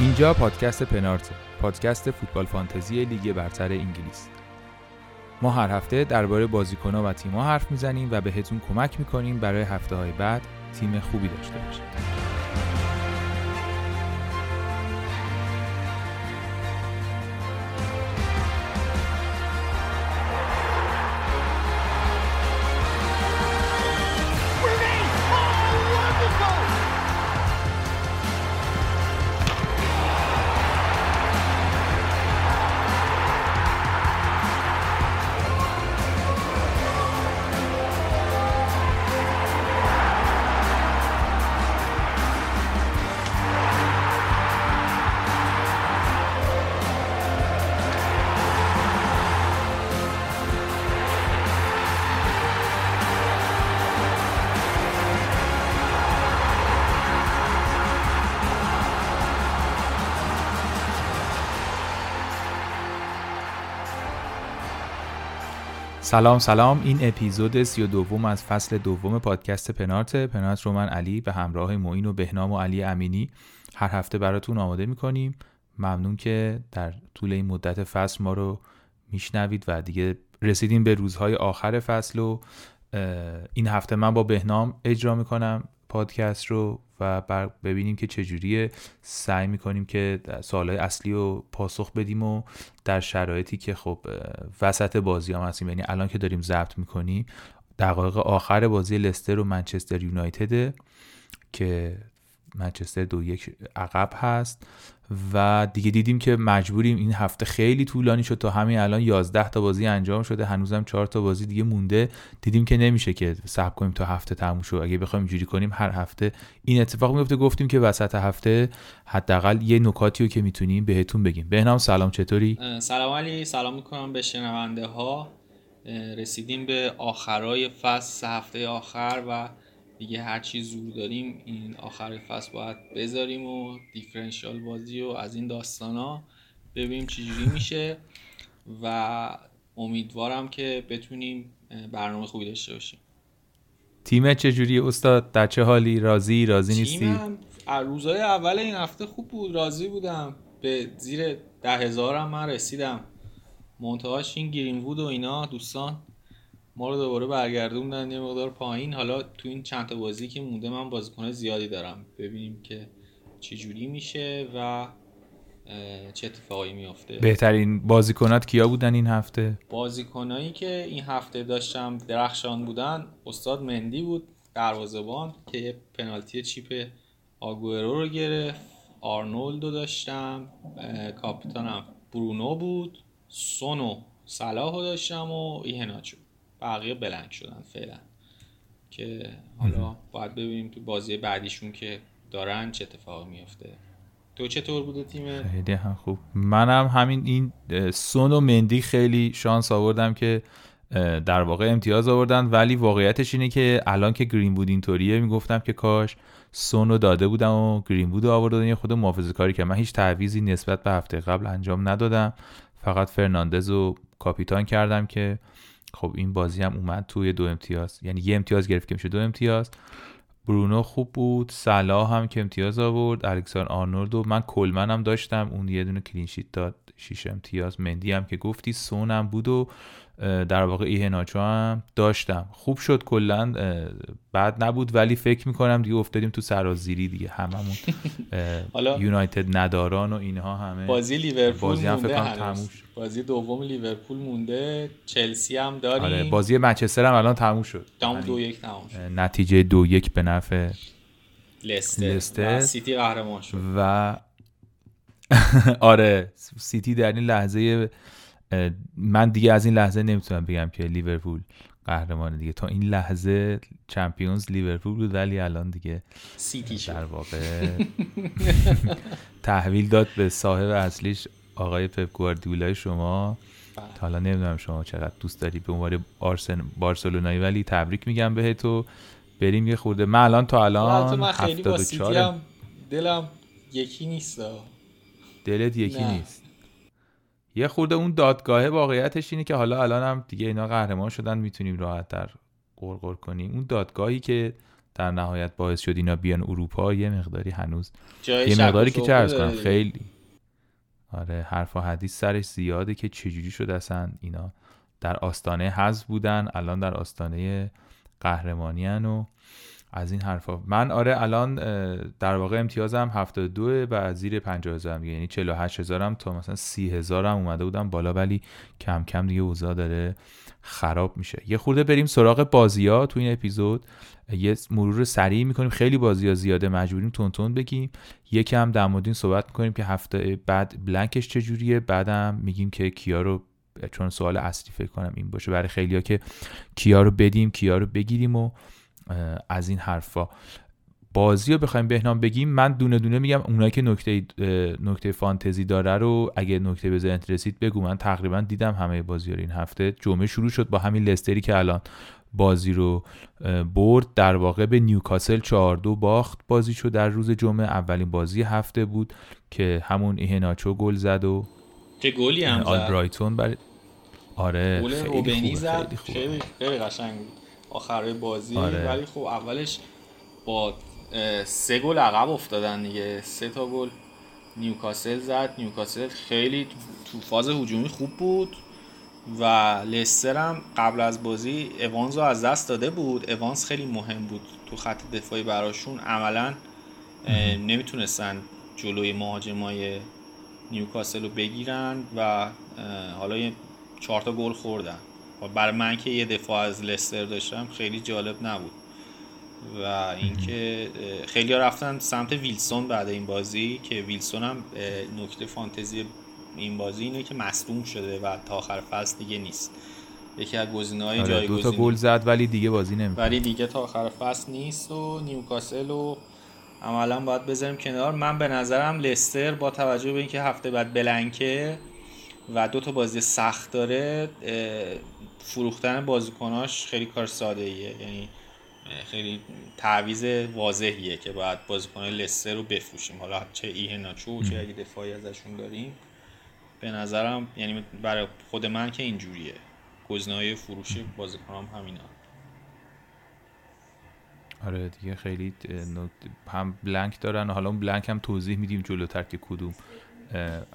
اینجا پادکست پنارت پادکست فوتبال فانتزی لیگ برتر انگلیس. ما هر هفته درباره بازیکنها و تیم‌ها حرف می‌زنیم و بهتون کمک می‌کنیم برای هفته های بعد تیم خوبی داشته باشید. سلام سلام. این اپیزود سی دوم از فصل دوم پادکست پنارت. پنارت رو من علی به همراه معین و بهنام و علی امینی هر هفته براتون آماده می‌کنیم. ممنون که در طول این مدت فصل ما رو میشنوید و دیگه رسیدیم به روزهای آخر فصل و این هفته من با بهنام اجرا می‌کنم. پادکست رو و ببینیم که چجوریه. سعی می‌کنیم که سوالای اصلی رو پاسخ بدیم و در شرایطی که خب وسط بازی هم هستیم یعنی الان که داریم ضبط می‌کنیم دقایق آخر بازی لستر و منچستر یونایتد که منچستر دو یک عقب هست و دیگه دیدیم که مجبوریم این هفته خیلی طولانی شد تا همین الان 11 تا بازی انجام شده هنوزم 4 تا بازی دیگه مونده. دیدیم که نمیشه که صبر کنیم تا هفته تموم شد اگه بخوایم اینجوری کنیم هر هفته این اتفاق میفته. گفتیم که وسط هفته حداقل یه نکاتی رو که می‌تونیم بهتون بگیم. بهنام سلام چطوری؟ سلام علی. سلام می‌کنم به شنونده ها رسیدیم به آخرای فصل هفته آخر و دیگه هر چی زور داریم این آخر فصل باید بذاریم و دیفرنشیال بازی و از این داستان ها ببینیم چجوری میشه. و امیدوارم که بتونیم برنامه خوبی داشته باشیم. تیم چجوری استاد؟ در چه حالی؟ راضی؟ راضی نیستی؟ تیمم روزهای اول این هفته خوب بود راضی بودم. به زیر ده هزارم من رسیدم. منتهاش این گرین وود و اینا دوستان. ما رو دوباره برگردوندن یه مقدار پایین. حالا تو این چند تا بازی که مونده من بازیکن زیادی دارم. ببینیم که چه جوری میشه و چه اتفاقی میافته. بهترین بازیکنات کیا بودن این هفته؟ بازیکنایی که این هفته داشتم درخشان بودن استاد مندی بود دروازه‌بان که یه پنالتی چیپ آگوئرو رو گرفت. آرنولدو داشتم کاپیتانم برونو بود. سونو صلاح داشتم و ایهناچو. بقیه بلنک شدن فعلا. که حالا باید ببینیم تو بازی بعدیشون که دارن چه اتفاقی میفته. تو چطور بوده تیم خیلی هم خوب. منم همین این سون و مندی خیلی شانس آوردم که در واقع امتیاز آوردن. ولی واقعیتش اینه که الان که گرین بود اینطوریه می‌گفتم که کاش سون رو داده بودم و گرین بود آوردن. یه خود محافظه کاری که من هیچ تعویزی نسبت به هفته قبل انجام ندادم. فقط فرناندز رو کاپیتان کردم که خب این بازی هم اومد توی دو امتیاز. یعنی یه امتیاز گرفت که میشه دو امتیاز. برونو خوب بود. صلاح هم که امتیاز آورد. الکساندر آرنولد و من کلمن هم داشتم. اون یه دونه clean sheet داد. شیش امتیاز. مندی هم که گفتی سونم بود و در واقع ایهناچو هم داشتم. خوب شد کلا بعد نبود ولی فکر می‌کنم دیگه افتادیم تو سرازیری دیگه هممون. یونایتد نداران و اینها همه. بازی لیورپول بازی هم فکر بازی دوم لیورپول مونده. چلسی هم داریم. آره بازی منچستر هم الان تموم شد. تموم دو یک تموم شد. نتیجه دو یک به نفع لستر, لستر. و سیتی قهرمان شد. و آره سیتی در این لحظه من دیگه از این لحظه نمی‌تونم بگم که لیورپول قهرمان دیگه. تا این لحظه champions لیورپول بود ولی الان دیگه سیتی در واقع تحویل داد به صاحب اصلیش آقای پپ گواردیولای شما تا حالا نمی‌دونم شما چقدر دوست داری به عنوان آرسن بارسلونایی ولی تبریک میگم به تو بریم یه خورده. من الان تا الان من خیلی با دلم یکی نیست. دلت یکی نیست. یه خورده اون دادگاه واقعیتش اینه که حالا الان هم دیگه اینا قهرمان شدن می‌تونیم راحت تر قرقر کنیم. اون دادگاهی که در نهایت باعث شد اینا بیان اروپا یه مقداری هنوز یه مقداری که چه کنم. خیلی. آره حرف و حدیث سرش زیاده که چجوری شد اصلا اینا در آستانه حذف بودن الان در آستانه قهرمانی و از این حرفا. من آره الان در واقع امتیازم 72 و زیر 50 هزارم. یعنی 48 هزارم تا مثلا 30 هزارم اومده بودم بالا ولی کم کم دیگه اوضاع داره خراب میشه. یه خورده بریم سراغ بازی ها تو این اپیزود. یه مرور سریع می‌کنیم. خیلی بازی ها زیاده مجبوریم تون بگیم. یکم در مورد این صحبت می‌کنیم که هفته بعد بلنکش چجوریه. بعدم میگیم که کیا رو چون سوال اصلی فکر کنم این باشه. برای خیلیا که کیا رو بدیم کیا رو بگیریم و از این حرفا. بازی رو بخوایم بهنام بگیم من دونه دونه میگم اونایی که نکته نکته فانتزی داره رو اگه نکته به ذهنت رسید بگو. من تقریبا دیدم همه بازی رو این هفته. جمعه شروع شد با همین لستری که الان بازی رو برد. در واقع به نیوکاسل 4 دو باخت بازی شد. در روز جمعه اولین بازی هفته بود که همون ایهناچو گل زد و چه گلی هم زد. آلبرایتون برای آره خیلی خوبه، خیلی خوبه. خیلی خیلی قشنگ بود. آخرای بازی. آره. ولی خب اولش با سه گل عقب افتادن دیگه. سه تا گل نیوکاسل زد. نیوکاسل خیلی تو- فاز هجومی خوب بود و لستر هم قبل از بازی اوانز رو از دست داده بود. اوانز خیلی مهم بود تو خط دفاعی براشون. عملا نمی‌تونستن جلوی مهاجمای نیوکاسل رو بگیرن و حالا یه چهار تا گل خوردن. برای من که یه دفاع از لستر داشتم خیلی جالب نبود. و اینکه خیلی ها رفتن سمت ویلسون بعد این بازی که ویلسون هم نکته فانتزی این بازی اینه که مصدوم شده و تا آخر فصل دیگه نیست. یکی از گزینه‌های آره دو تا جایگزین گل زد ولی دیگه بازی نمی‌کنه. ولی دیگه تا آخر فصل نیست و نیوکاسل و عملا باید بذاریم کنار. من به نظرم لستر با توجه به اینکه هفته بعد بلنکه و دو تا بازی سخت داره فروختن بازیکناش خیلی کار ساده ایه یعنی خیلی تعویض واضحیه که باید بازیکن لستر رو بفروشیم. حالا چه ایه ناچو چه اگه دفاعی ازشون داریم. به نظرم یعنی برای خود من که اینجوریه. گزینه‌های فروش بازیکنام همینا. آره دیگه خیلی هم بلنک دارن حالا اون بلنک هم توضیح میدیم جلوتر که کدوم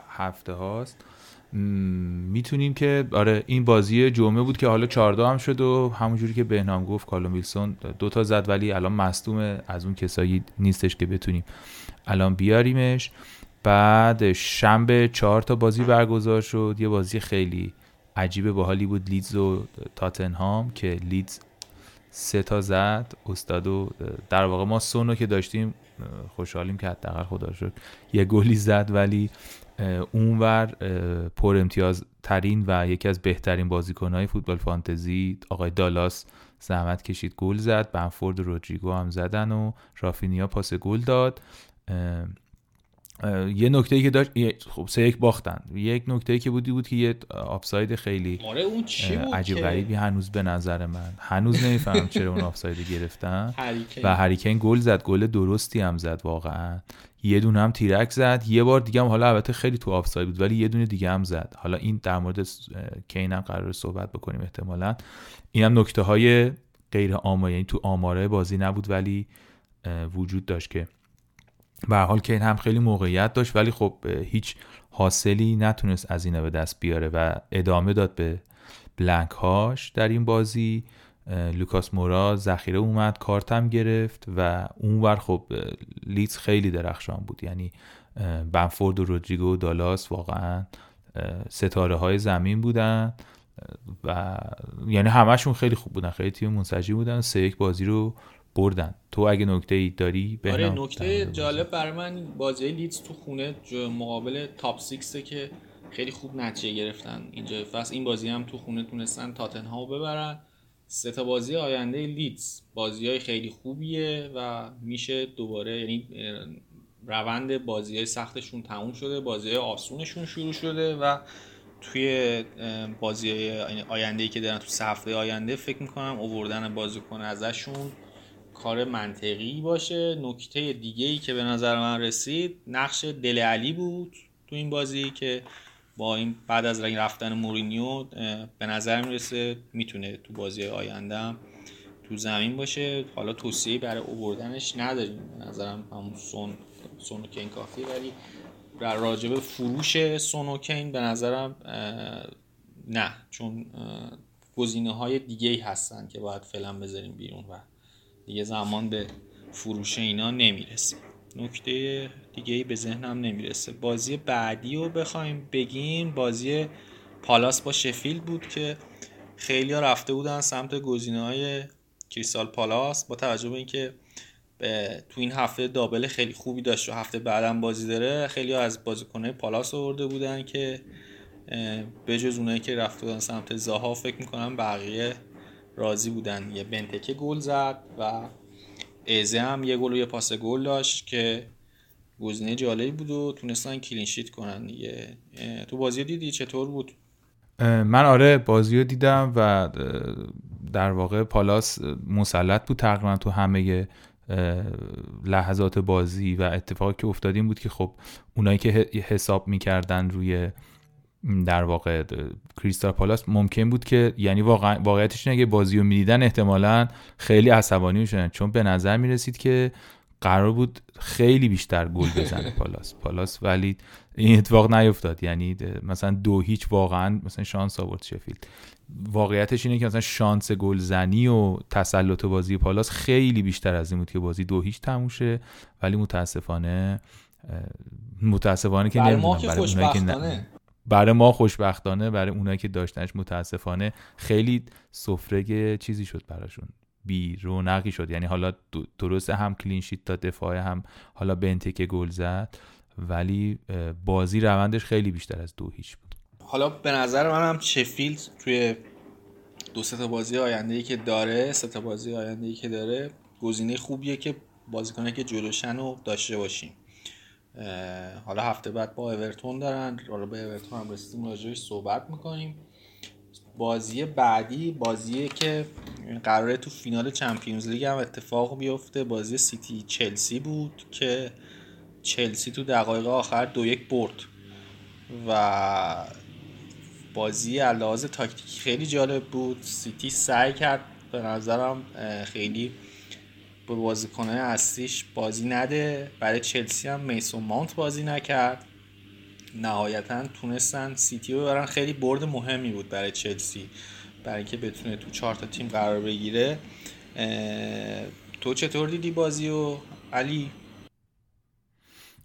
هفته هاست. می‌تونیم که آره این بازی جمعه بود که حالا 14 هم شد و همونجوری که بهنام گفت کارلو ویلسون دو تا زد ولی الان مصدومه از اون کسایی نیستش که بتونیم الان بیاریمش. بعد شنبه چهار تا بازی برگزار شد. یه بازی خیلی عجیب باحالی بود لیدز و تاتنهام که لیدز سه تا زد. استاد و در واقع ما سونو که داشتیم خوشحالیم که حداقل خدا شکر یه گلی زد ولی اونور پر امتیاز ترین و یکی از بهترین بازیکنهای فوتبال فانتزی آقای دالاس زحمت کشید. گل زد بنفورد و رودریگو هم زدن و رافینیا پاس گل داد. یه نکته که داشت خب سه یک باختن. یک نکته که بودی بود که یه آفساید خیلی آره اون چی بود عجیب غریبی هنوز به نظر من. هنوز نمی‌فهمم چرا اون آفساید گرفتن. و هریکین گل زد گل درستی هم زد واقعا. یه دونه هم تیرک زد یه بار دیگه هم حالا البته خیلی تو آفساید بود ولی یه دونه دیگه هم زد. حالا این در مورد کین هم قرار صحبت بکنیم احتمالا. این هم نکته های غیر آمار یعنی تو آماره بازی نبود ولی وجود داشت که به حال کین هم خیلی موقعیت داشت ولی خب هیچ حاصلی نتونست از اینا به دست بیاره و ادامه داد به بلنک هاش در این بازی. لوکاس مورا ذخیره اومد کارتم گرفت و اونور خب لیدز خیلی درخشان بود. یعنی بنفورد و رودریگو و دالاس واقعا ستاره های زمین بودن. و یعنی همشون خیلی خوب بودن خیلی تیم منسجم بودن. سه یک بازی رو بردن. تو اگه نکته ای داری آره بهنام در نکته. جالب برای من بازی لیدز تو خونه مقابل تاپ 6 که خیلی خوب نتیجه گرفتن. اینجا فصل این بازی هم تو خونه تونستن تاتنهام رو ببرن. سه تا بازی آینده لیدز. بازی های خیلی خوبیه و میشه دوباره یعنی روند بازی های سختشون تموم شده بازی های آسونشون شروع شده و توی بازی های آینده ای که دارن تو هفته آینده فکر می‌کنم اووردن بازیکن ازشون کار منطقی باشه. نکته دیگه ای که به نظر من رسید نقش دل علی بود تو این بازی که با این بعد از رفتن مورینیو به نظر می‌رسه می‌تونه تو بازی آینده تو زمین باشه. حالا توصیه برای اووردنش نداریم. نظرم همون سون سونوکین کافی ولی راجب فروش سونوکین به نظرم نه. چون گزینه های دیگه ای هستن که باید فعلا بذاریم بیرون و دیگه زمان به فروش اینا نمی‌رسه. نکته دیگه ای به ذهنم نمی‌رسه. بازی بعدی رو بخوایم بگیم بازی پالاس با شفیلد بود که خیلی رفته بودن سمت گزینه های کریستال پالاس با توجه به اینکه تو این هفته دابل خیلی خوبی داشت و هفته بعدم بازی داره. خیلی از بازیکنه پالاس آورده بودن که به جز اونایی که رفته بودن سمت زاها فکر می‌کنم بقیه راضی بودن. یه بنتکه گل زد و ایزه هم یه گل و یه پاس گل داشت که گزینه جالبی بود و تونستن کلینشیت کنن دیگه. تو بازی دیدی؟ چطور بود؟ من آره بازی رو دیدم و در واقع پالاس مسلط بود تقریبا تو همه لحظات بازی و اتفاقی که افتاد بود که خب اونایی که حساب می‌کردن روی در واقع کریستال پالاس ممکن بود که یعنی واقع واقعیتش اینه بازی رو می‌دیدن احتمالا خیلی عصبانی می‌شدن. چون به نظر می‌رسید که قرار بود خیلی بیشتر گل بزنه پالاس. پالاس ولی این اتفاق نیفتاد. یعنی مثلا دو هیچ واقعا مثلا شانس آورد شفیلد. واقعیتش اینه که مثلا شانس گلزنی و تسلط بازی پالاس خیلی بیشتر از این بود که بازی دو هیچ تموم شه ولی متاسفانه متاسفانه که نمی‌دونم برای که برای ما خوشبختانه برای اونایی که داشتنش متاسفانه خیلی سفره چیزی شد براشون. بی رونقی شد. یعنی حالا درست هم کلینشیت تا دفاع هم حالا بنتک گل زد ولی بازی روندش خیلی بیشتر از دو هیچ بود. حالا به نظر من هم شفیلد توی دو سه بازی آینده ای که داره سه بازی آینده ای که داره گزینه خوبیه که بازیکنه که جلوشن رو داشته باشیم. حالا هفته بعد با اورتون دارن. حالا با اورتون هم رسیدیم راجعش صحبت می‌کنیم. بازی بعدی بازی که قراره تو فینال Champions League هم اتفاق بیفته بازی سیتی چلسی بود که چلسی تو دقایق آخر دو یک برد. و بازی لحاظ تاکتیکی خیلی جالب بود. سیتی سعی کرد به نظرم خیلی به بازیکنهای اصلیش بازی نده. برای چلسی هم میسون ماونت بازی نکرد. نهایتا تونستن سیتی رو ببرن. خیلی برد مهمی بود برای چلسی. برای اینکه بتونه تو چهار تا تیم قرار بگیره. تو چطور دیدی بازی و علی؟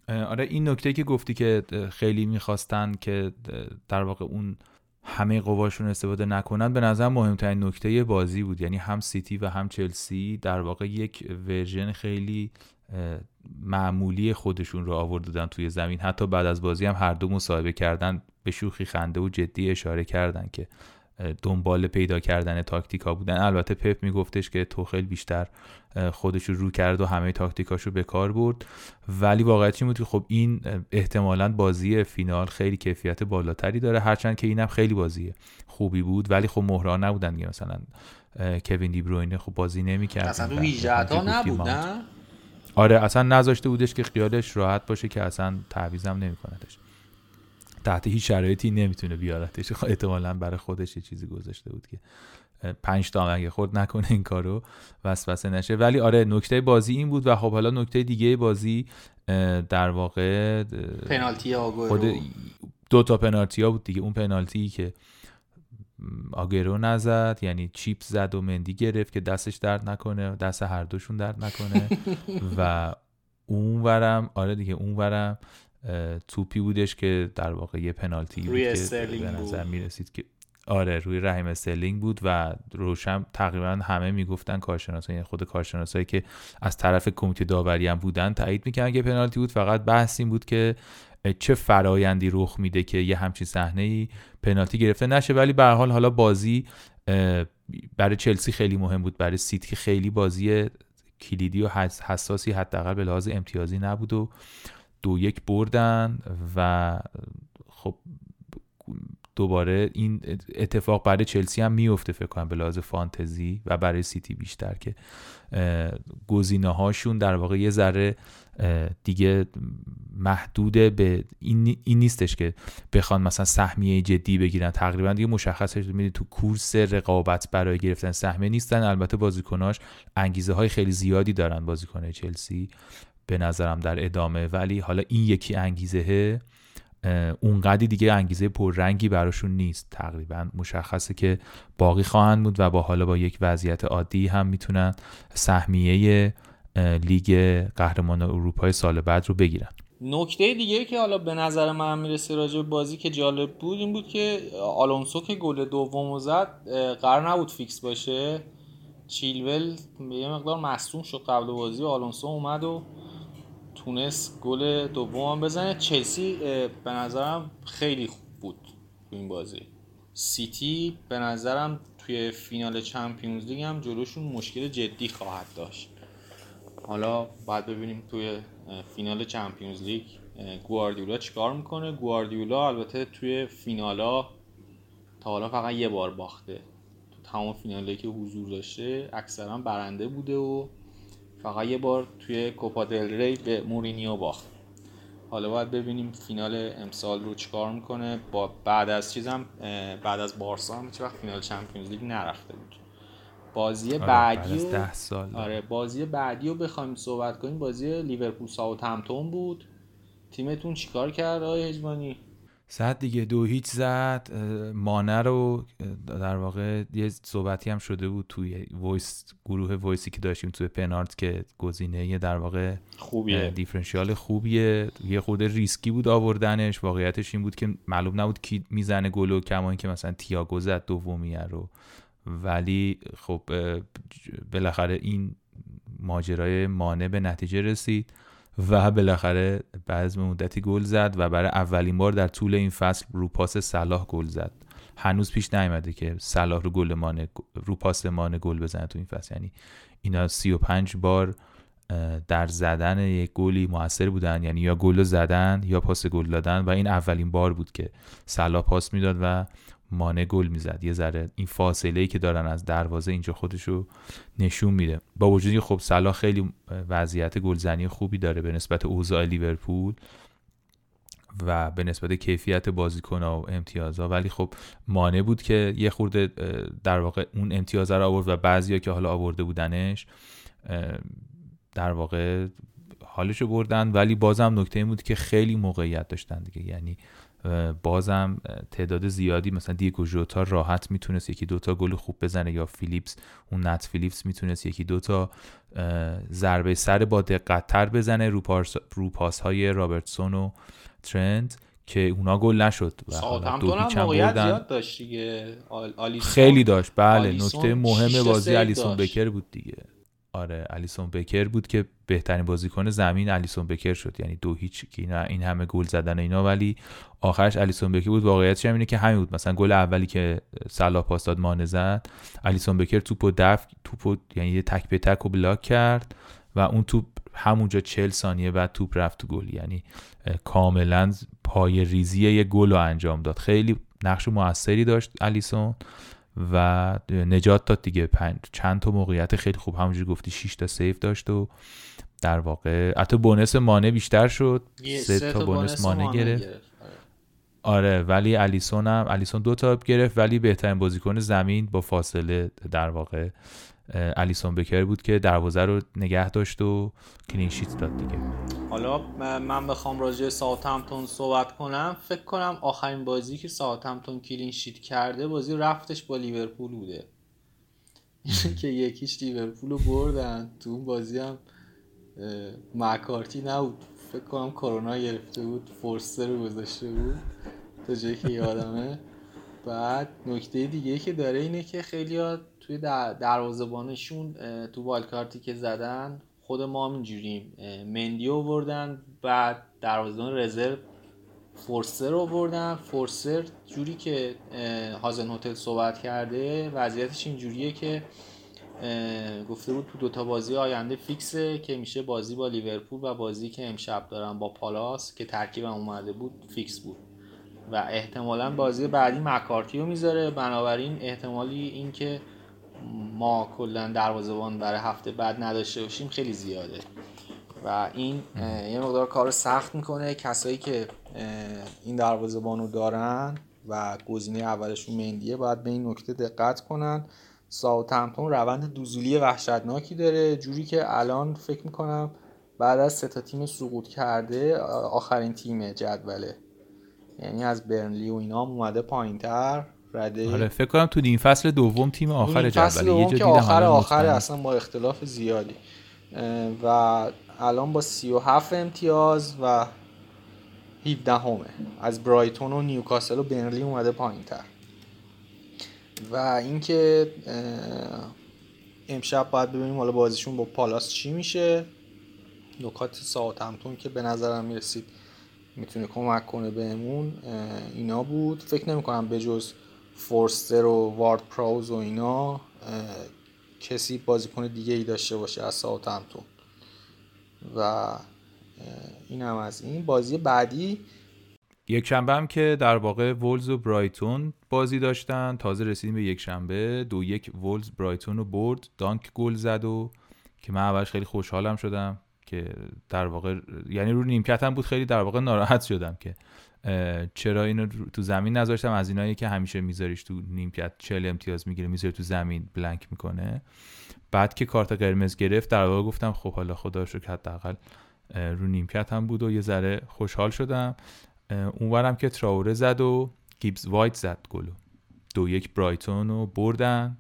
آره این نکته که گفتی که خیلی می‌خواستن که در واقع اون همه قواشون استفاده نکنن به نظر مهمترین نکته بازی بود. یعنی هم سیتی و هم چلسی در واقع یک ورژن خیلی معمولی خودشون رو آوردن توی زمین. حتی بعد از بازی هم هر دو مصاحبه کردن به شوخی خنده و جدی اشاره کردن که دنبال پیدا کردن تاکتیکا بودن. البته پپ میگفتش که توخیل بیشتر خودش رو رو کرد و همه تاکتیکاش رو به کار برد. ولی واقعیت این بود که خب این احتمالا بازی فینال خیلی کیفیت بالاتری داره. هرچند که اینم خیلی بازی خوبی بود ولی خب مهرا نبودن مثلا کوین دی بروینه خب بازی نمی‌کرد اصلا تو نبود نه؟ آره اصلا نذاشته بودش که خیالش راحت باشه که اصلا تعویزم نمیکندش. تحت هیچ شرایطی نمی‌تونه بیارتش. احتمالا برای خودش یه چیزی گذاشته بود که پنج تا اگه خود نکنه این کارو وسوسه نشه. ولی آره نکته بازی این بود و خب حالا نکته دیگه بازی در واقع پنالتی خود دو تا پنالتی ها بود دیگه. اون پنالتی که آگرو نزد یعنی چیپ زد و مندی گرفت که دستش درد نکنه دست هر دوشون درد نکنه. و اون ورم آره دیگه اون ورم توپی بودش که در واقع یه پنالتی روی بود که به نظر می‌رسید که آره روی رحیم استرلینگ بود و روشن تقریبا همه می‌گفتن کارشناسا یعنی خود کارشناسایی که از طرف کمیته داوری هم بودن تایید می‌کنن که پنالتی بود. فقط بحث این بود که چه فرایندی رخ میده که یه همچین صحنه ای پنالتی گرفته نشه. ولی به حال حالا بازی برای چلسی خیلی مهم بود. برای سیتی خیلی بازی کلیدی و حساسی حداقل به لحاظ امتیازی نبود و دو یک بردن و خب دوباره این اتفاق برای چلسی هم میفته فکر کنم به لحاظ فانتزی و برای سیتی بیشتر که گزینه هاشون در واقع یه ذره دیگه محدود به این, نیستش که بخوان مثلا سهمیه جدی بگیرن. تقریبا دیگه مشخصش می‌دید تو کورس رقابت برای گرفتن سهمیه نیستن. البته بازیکناش انگیزه های خیلی زیادی دارن بازیکن چلسی. به نظرم در ادامه. ولی حالا این یکی انگیزه اونقدی دیگه انگیزه پررنگی براشون نیست. تقریبا مشخصه که باقی خواهند بود و با حالا با یک وضعیت عادی هم می‌تونن سهمیه لیگ قهرمان اروپای سال بعد رو بگیرن. نکته دیگه که حالا به نظر من می‌رسه راجع بازی که جالب بود این بود که آلونسو که گل دوم زد قرار نبود فیکس باشه. چیلول یه مقدار مصدوم شد قبل بازی. آلونسو اومد و تونست گل دوم بزنه. چلسی به نظرم خیلی خوب بود تو این بازی. سیتی به نظرم توی فینال Champions League هم جلوشون مشکل جدی خواهد داشت. حالا باید ببینیم توی فینال Champions League گواردیولا چیکار می‌کنه؟ گواردیولا البته توی فینالا تا حالا فقط یه بار باخته. تو تمام فینالی که حضور داشته اکثرا برنده بوده و فقط یه بار توی Copa del Rey به مورینیو باخت. حالا باید ببینیم فینال امسال رو چیکار می‌کنه. با بعد از چیزم بعد از بارسا هم هیچ وقت فینال Champions League نرفته بود. بازی آره بعدی ده سال. آره بازی بعدی رو بخوایم صحبت کنیم. بازی لیورپول ساوثهمپتون بود. تیمتون چیکار کرد آقای هجمانی زد دیگه دو هیچ زد مانه رو در واقع یه صحبتی هم شده بود توی وایس گروه وایسی که داشتیم توی پنارت که گزینه در واقع خوبیه. differential خوبیه. یه خورده ریسکی بود آوردنش. واقعیتش این بود که معلوم نبود کی می‌زنه گلو کما اینکه مثلا تییاگو زد دومیه رو. ولی خب بالاخره این ماجرای مانع به نتیجه رسید. و بالاخره بعد از مدتی گل زد و برای اولین بار در طول این فصل رو پاس صلاح گل زد. هنوز پیش نیامده که صلاح رو گل مانع رو پاس مانع گل بزنه تو این فصل. یعنی اینا 35 بار در زدن یک گلی موثر بودن. یعنی یا گل زدن یا پاس گل دادن و این اولین بار بود که صلاح پاس می‌داد و مانع گل می‌زد. یه ذره این فاصله ای که دارن از دروازه اینجا خودشو نشون میده. با وجودی خب صلاح خیلی وضعیت گلزنی خوبی داره به نسبت اوضاع لیورپول و به نسبت کیفیت بازیکن و امتیازها ولی خب مانع بود که یه خورده در واقع اون امتیاز رو آورد و بعضیا که حالا آورده بودنش در واقع حالشو بردن. ولی بازم نکته این بود که خیلی موقعیت داشتن دیگه. یعنی بازم تعداد زیادی مثلا دیگو جوتا راحت می‌تونست یکی دوتا گل خوب بزنه یا فیلیپس اون نت فیلیپس می‌تونست یکی دوتا ضربه سر با دقت تر بزنه رو, پاس رو پاس های رابرتسون و ترند که اونا گل نشد و دو هم زیاد داشت دیگه. خیلی داشت. بله نکته مهم بازی الیسون بکر بود دیگه. آره الیسون بکر بود که بهترین بازیکن زمین الیسون بکر شد. یعنی دو هیچ که این همه گل زدن اینا ولی آخرش الیسون بکر بود. واقعیتش هم اینه که همین بود. مثلا گل اولی که صلاح پاس داد مانه زد. الیسون بکر توپو دفع توپو یعنی یه تک به تک و بلاک کرد و اون توپ همونجا چل ثانیه بعد توپ رفت تو گل. یعنی کاملا پای ریزی یه گل رو انجام داد. خیلی نقش موثری داشت الیسون. و نجات داد دیگه. پنج چند تا موقعیت خیلی خوب. همونجوری گفتی 6 تا سیف داشت و در واقع حتی بونس مانه بیشتر شد. سه تا بونس مانه گرفت. آره ولی الیسون هم الیسون دو تا گرفت ولی بهترین بازیکن زمین با فاصله در واقع الیسون بکر بود که دروازه رو نگه داشت و clean sheet داد دیگه. حالا من بخوام راجع همپتون صحبت کنم. فکر کنم آخرین بازی که همپتون clean sheet کرده بازی رفتش با لیورپول بوده. که یکیش لیورپول رو بردن. تو اون بازی هم مکارتی نبود. فکر کنم کرونا گرفته بود. فورستر رو گذاشته بود. تا جایی که یادمه. بعد نکته دیگه که داره اینه که خیلی توی دروازبانشون تو والکارتی که زدن خود ما هم اینجوریم. مندی آوردن بعد دروازه‌بان رزرو فورسر آوردن. فورسر جوری که هازن هتل صحبت کرده وضعیتش اینجوریه که گفته بود تو دوتا بازی آینده فیکسه که میشه بازی با لیورپول و بازی که امشب دارن با پالاس که ترکیبم اومده بود فیکس بود. و احتمالا بازی بعدی مکارتی رو می‌ذاره. بنابراین احتمالی اینکه ما کلا دروازه‌بان برای هفته بعد نداشته باشیم خیلی زیاده. و این یه مقدار کار سخت می‌کنه. کسایی که این دروازه‌بانو دارن و گزینه اولشون مندیه باید به این نکته دقت کنن. ساوثهمپتون روند دوزولی وحشتناکی داره. جوری که الان فکر می‌کنم بعد از سه تا تیم سقوط کرده آخرین تیم جدوله. یعنی از برنلی و اینا هم اومده پایینتر. رده آره فکر کنم تو این فصل دوم تیم آخر جدوله یه که آخر آخر اصلا با اختلاف زیادی. و الان با 37 امتیاز و 17 همه از برایتون و نیوکاسل و برنلی اومده پایین تر و اینکه امشب باید ببینیم حالا بازیشون با پالاس چی میشه. نکات ساعتمتون که به نظرم می‌رسید می‌تونه کمک کنه بهمون. اینا بود. فکر نمی کنم به جز فورستر و وارد پراوز و اینا کسی بازیکن دیگه ای داشته باشه از ساعتمتون و این هم از این. بازی بعدی. یک شنبه هم که در واقع ولز و برایتون بازی داشتن. تازه رسیدیم به یک شنبه. دو یک ولز برایتون رو برد. دانک گل زد و که من اولش خیلی خوشحالم شدم که در واقع یعنی رو نیمکت هم بود خیلی در واقع ناراحت شدم که چرا اینو تو زمین نذاشتم؟ از اینایی که همیشه میذاریش تو نیمکت چل امتیاز می‌گیره می‌ذاری تو زمین بلنک می‌کنه. بعد که کارت قرمز گرفت در واقع گفتم خب حالا خدا رو که حداقل رو نیمکت هم بود و یه ذره خوشحال شدم. اونورم که تراوره زد و گیبز وایت زد گلو. دو یک برایتون رو بردن.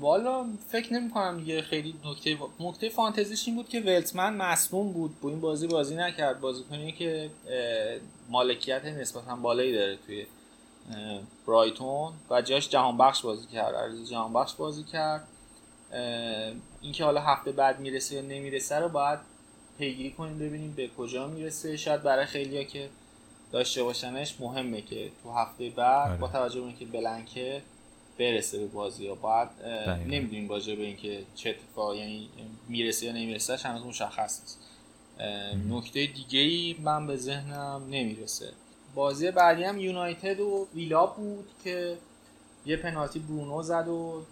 والا فکر نمی کنم دیگه خیلی نکته نکته فانتزیش این بود که ولتمن مصموم بود. با این بازی بازی نکرد. بازیکنی که مالکیت نسبتا بالایی داره توی برایتون و جاش جهان بخش بازی کرد. عرض جهان بخش بازی کرد. اینکه حالا هفته بعد می‌رسه یا نمی‌رسه رو باید پیگیری کنیم ببینیم به کجا می‌رسه. شاید برای خیلیا که داشته باشنش مهمه که تو هفته بعد آره. با توجه به اینکه بلنکه برسه به بازی ها باید نمی‌دونیم بازی به اینکه چه اتفاق یعنی می‌رسه یا نمی‌رسه هنوز مشخص نیست. نکته دیگه ای من به ذهنم نمی‌رسه. بازی بعدی هم یونایتد و ویلا بود که یه پنالتی برونو زد و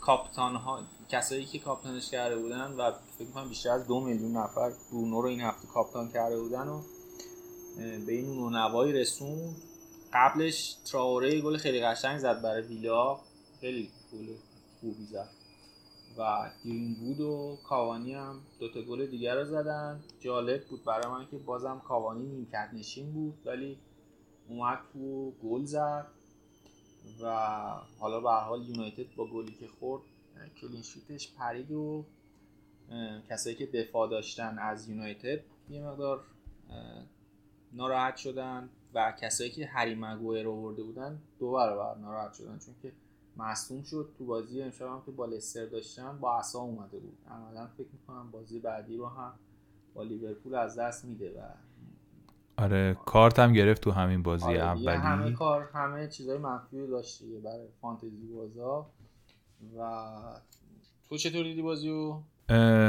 کاپتان ها کسایی که کاپتانش کرده بودن و فکر کنم بیشتر از دو میلیون نفر برونو رو این هفته کاپتان کرده بودن و به این نونوایی رسوند. قبلش تراوره گل خیلی قشنگ زد برای ویلا. خیلی گل خوبی زد. و گرین بود و کاوانی هم دوتا گل دیگر رو زدن. جالب بود برای من که بازم کاوانی نیمکت نشین بود ولی اومد تو گل زد. و حالا به حال یونایتد با گلی که خورد کلینشیتش پرید و کسایی که دفاع داشتن از یونایتد یه مقدار ناراحت شدن. و کسایی که هری مگوئر رو برده بودن دو برابر ناراحت شدن چون که مصوم شد. تو بازی امشب هم که با لستر داشتن با عصا اومده بود. عملا فکر می‌کنم بازی بعدی رو هم با لیورپول از دست میده و آره کارت هم گرفت تو همین بازی آره اولی. همه کار همه چیزای منفی داشت برای فانتزی بازا. و تو چطور دیدی بازیو؟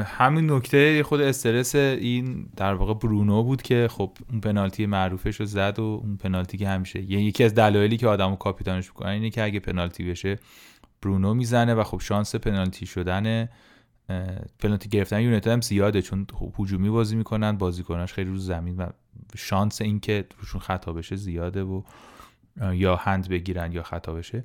همین نکته خود استرس این در واقع برونو بود که خب اون پنالتی معروفش رو زد و اون پنالتی که همیشه یعنی یکی از دلایلی که آدمو کاپیتانش می‌کنن اینه که اگه پنالتی بشه برونو می‌زنه و خب شانس پنالتی شدن پنالتی گرفتن یونایتد هم زیاده چون خب هجومی بازی می‌کنن بازیکناش خیلی رو زمین و شانس اینکه روشون خطا بشه زیاده و یا هند بگیرن یا خطا بشه.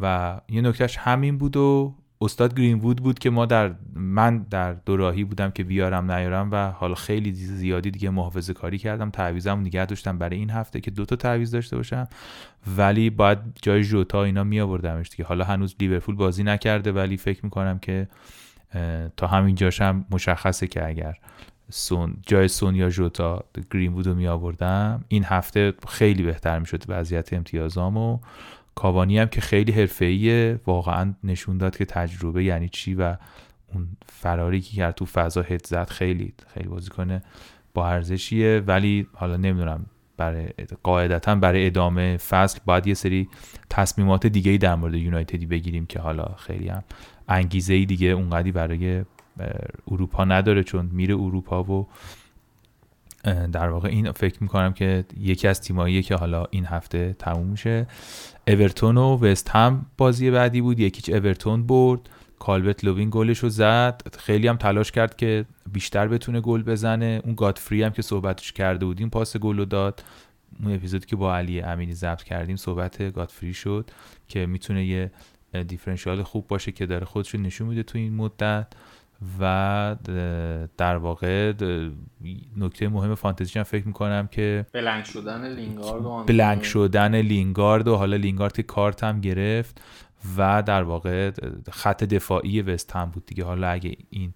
و یه نکتهش همین بود و استاد گرینوود بود که ما در من در دوراهی بودم که بیارم نیارم و حالا خیلی زیادی دیگه محافظه کاری کردم. تعویزم نگه داشتم برای این هفته که دوتا تعویز داشته باشم. ولی باید جای جوتا اینا می آوردمش دیگه. حالا هنوز لیورپول بازی نکرده ولی فکر می‌کنم که تا همین جاشم مشخصه که اگر سون جای سون یا جوتا گرین رو می آوردم این هفته خیلی بهتر می شد وضعیت امتیازام و کاوانی هم که خیلی حرفه‌ایه واقعا نشون داد که تجربه یعنی چی و اون فراری که کرد تو فضا هد زد خیلی خیلی کنه با ارزشیه. ولی حالا نمی‌دونم برای قاعدتا برای ادامه فصل باید یه سری تصمیمات دیگه ای در مورد یونایتدی بگیریم که حالا خیلی هم انگیزه ای دیگه اونقدی برای اروپا نداره چون میره اروپا و در واقع این فکر می‌کنم که یکی از تیماییه که حالا این هفته تموم میشه. اورتون و وست هم بازی بعدی بود. یکیچ اورتون برد. کالبت لوین گلش رو زد. خیلی هم تلاش کرد که بیشتر بتونه گل بزنه. اون گادفری هم که صحبتش کرده بودیم پاس گل رو داد. اون اپیزودی که با علی امینی ضبط کردیم صحبت گادفری شد که می‌تونه یه دیفرنشیال خوب باشه که داره خودش نشون میده تو این مدت. و در واقع نکته مهم فانتزی هم فکر می‌کنم که بلنک شدن لینگارد و بلنک شدن لینگارد و حالا لینگارد کارت هم گرفت و در واقع خط دفاعی وست هم بود دیگه. حالا اگه این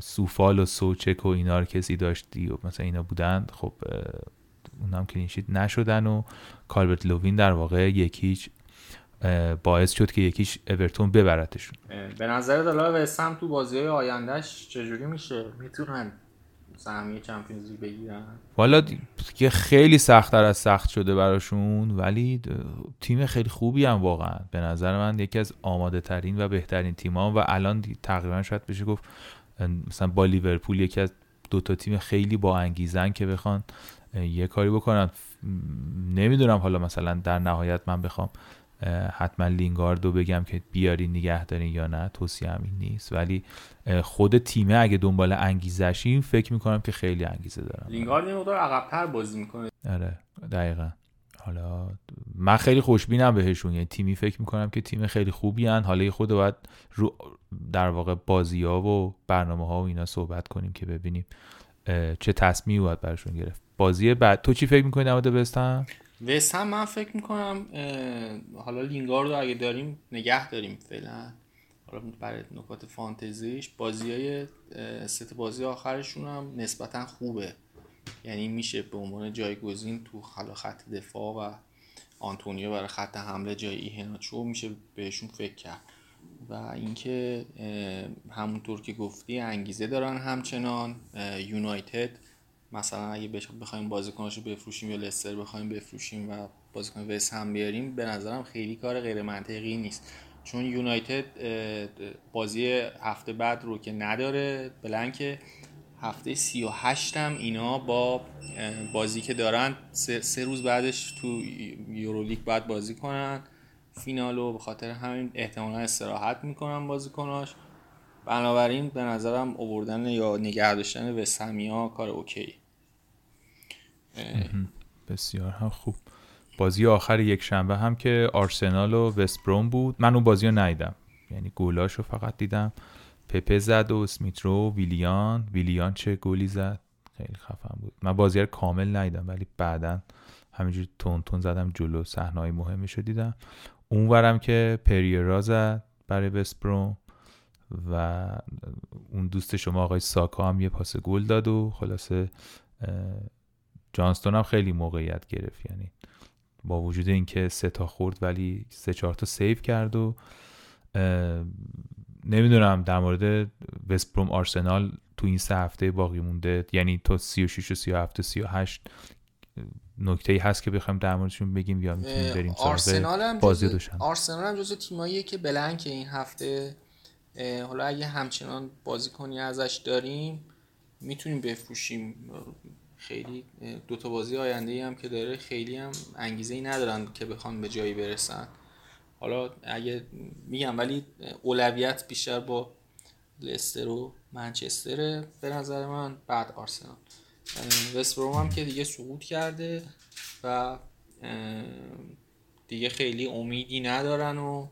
سوفال و سوچک و اینا رو کسی داشتی و مثلا اینا بودن خب اونم clean sheet نشدن و کالورت لوین در واقع یکیش باعث شد که یکیش اورتون ببرتشون به نظر دلار وستهم تو بازی های آیندهش چجوری میشه؟ می‌تونن سهمیه Champions League بگیرن؟ والا که خیلی سختتر از سخت شده براشون ولی تیم خیلی خوبی هم واقعا. به نظر من یکی از آماده ترین و بهترین تیم ها و الان تقریبا شاید بشه گفت مثلا با لیورپول یکی از دو تا تیم خیلی با انگیزن که بخوان یه کاری بکنن. نمی‌دونم حالا مثلا در نهایت من بخوام حتما لینگاردو بگم که بیارین نگه دارین یا نه توصیه همین نیست. ولی خود تیمه اگه دنبال انگیزشیم فکر می‌کنم که خیلی انگیزه دارم. لینگارد یه مقدار عقبتر بازی می‌کنه. آره دقیقا. حالا من خیلی خوشبینم بهشون. یعنی تیمی فکر می‌کنم که تیم خیلی خوبی هن. حالا خود باید رو در واقع بازی ها و برنامه ها و اینا صحبت کنیم که ببینیم چه تصمیمی باید برشون گرفت. بازی بعد تو چی فکر می‌کنی در بستم وست هم من فکر می‌کنم حالا لینگارد رو اگه داریم نگه داریم فعلا. حالا برای نکات فانتزیش بازی های ست بازی آخرشون هم نسبتا خوبه. یعنی میشه به عنوان جایگزین تو حالا خط دفاع و آنتونیو برای خط حمله جای ایهناچو میشه بهشون فکر کرد. و اینکه همونطور که گفتی انگیزه دارن همچنان یونایتد مثلا اگه بخوایم بازیکناشو بفروشیم یا لستر بخوایم بفروشیم و بازیکن وست هم بیاریم به نظرم خیلی کار غیر منطقی نیست. چون یونایتد بازی هفته بعد رو که نداره بلنک هفته 38 هم اینا با بازی که دارن سه, روز بعدش تو یورولیگ بعد بازی کنن. فینالو به خاطر همین احتمالا استراحت می‌کنن بازیکناش. بنابراین به نظرم اووردن یا نگه داشتن وسهمیا کار اوکی بسیار خوب. بازی آخر یک شنبه هم که آرسنال و وستبروم بود. من اون بازی رو ندیدم. یعنی گولاش رو فقط دیدم. پپه زد و سمیترو ویلیان. ویلیان چه گلی زد؟ خیلی خفن بود. من بازی رو کامل ندیدم ولی بعدا همینجور تون تون زدم جلو. صحنه‌های مهمش رو دیدم. اونورم که پریرا زد برای وستبروم و اون دوست شما آقای ساکا هم یه پاس گل داد و خلاصه جانستون هم خیلی موقعیت گرفت. یعنی با وجود اینکه سه تا خورد ولی سه چهار تا سیو کرد و نمی‌دونم در مورد وستبروم آرسنال تو این سه هفته باقی مونده. یعنی تا 36 و 37 و 38 نکته ای هست که بخوایم در موردشون بگیم یا می‌تونیم بریم آرسنال هم بازی دوشن آرسنال هم جزو تیماییه که بلنک این هفته. حالا اگه همچنان بازی کنی ازش داریم می‌تونیم بفروشیم. خیلی دو تا بازی آینده ای هم که داره خیلی هم انگیزه ای ندارن که بخوان به جایی برسن. حالا اگه میگم ولی اولویت بیشتر با لستر و منچستر به نظر من بعد آرسنال. وستبروم هم که دیگه سقوط کرده و دیگه خیلی امیدی ندارن و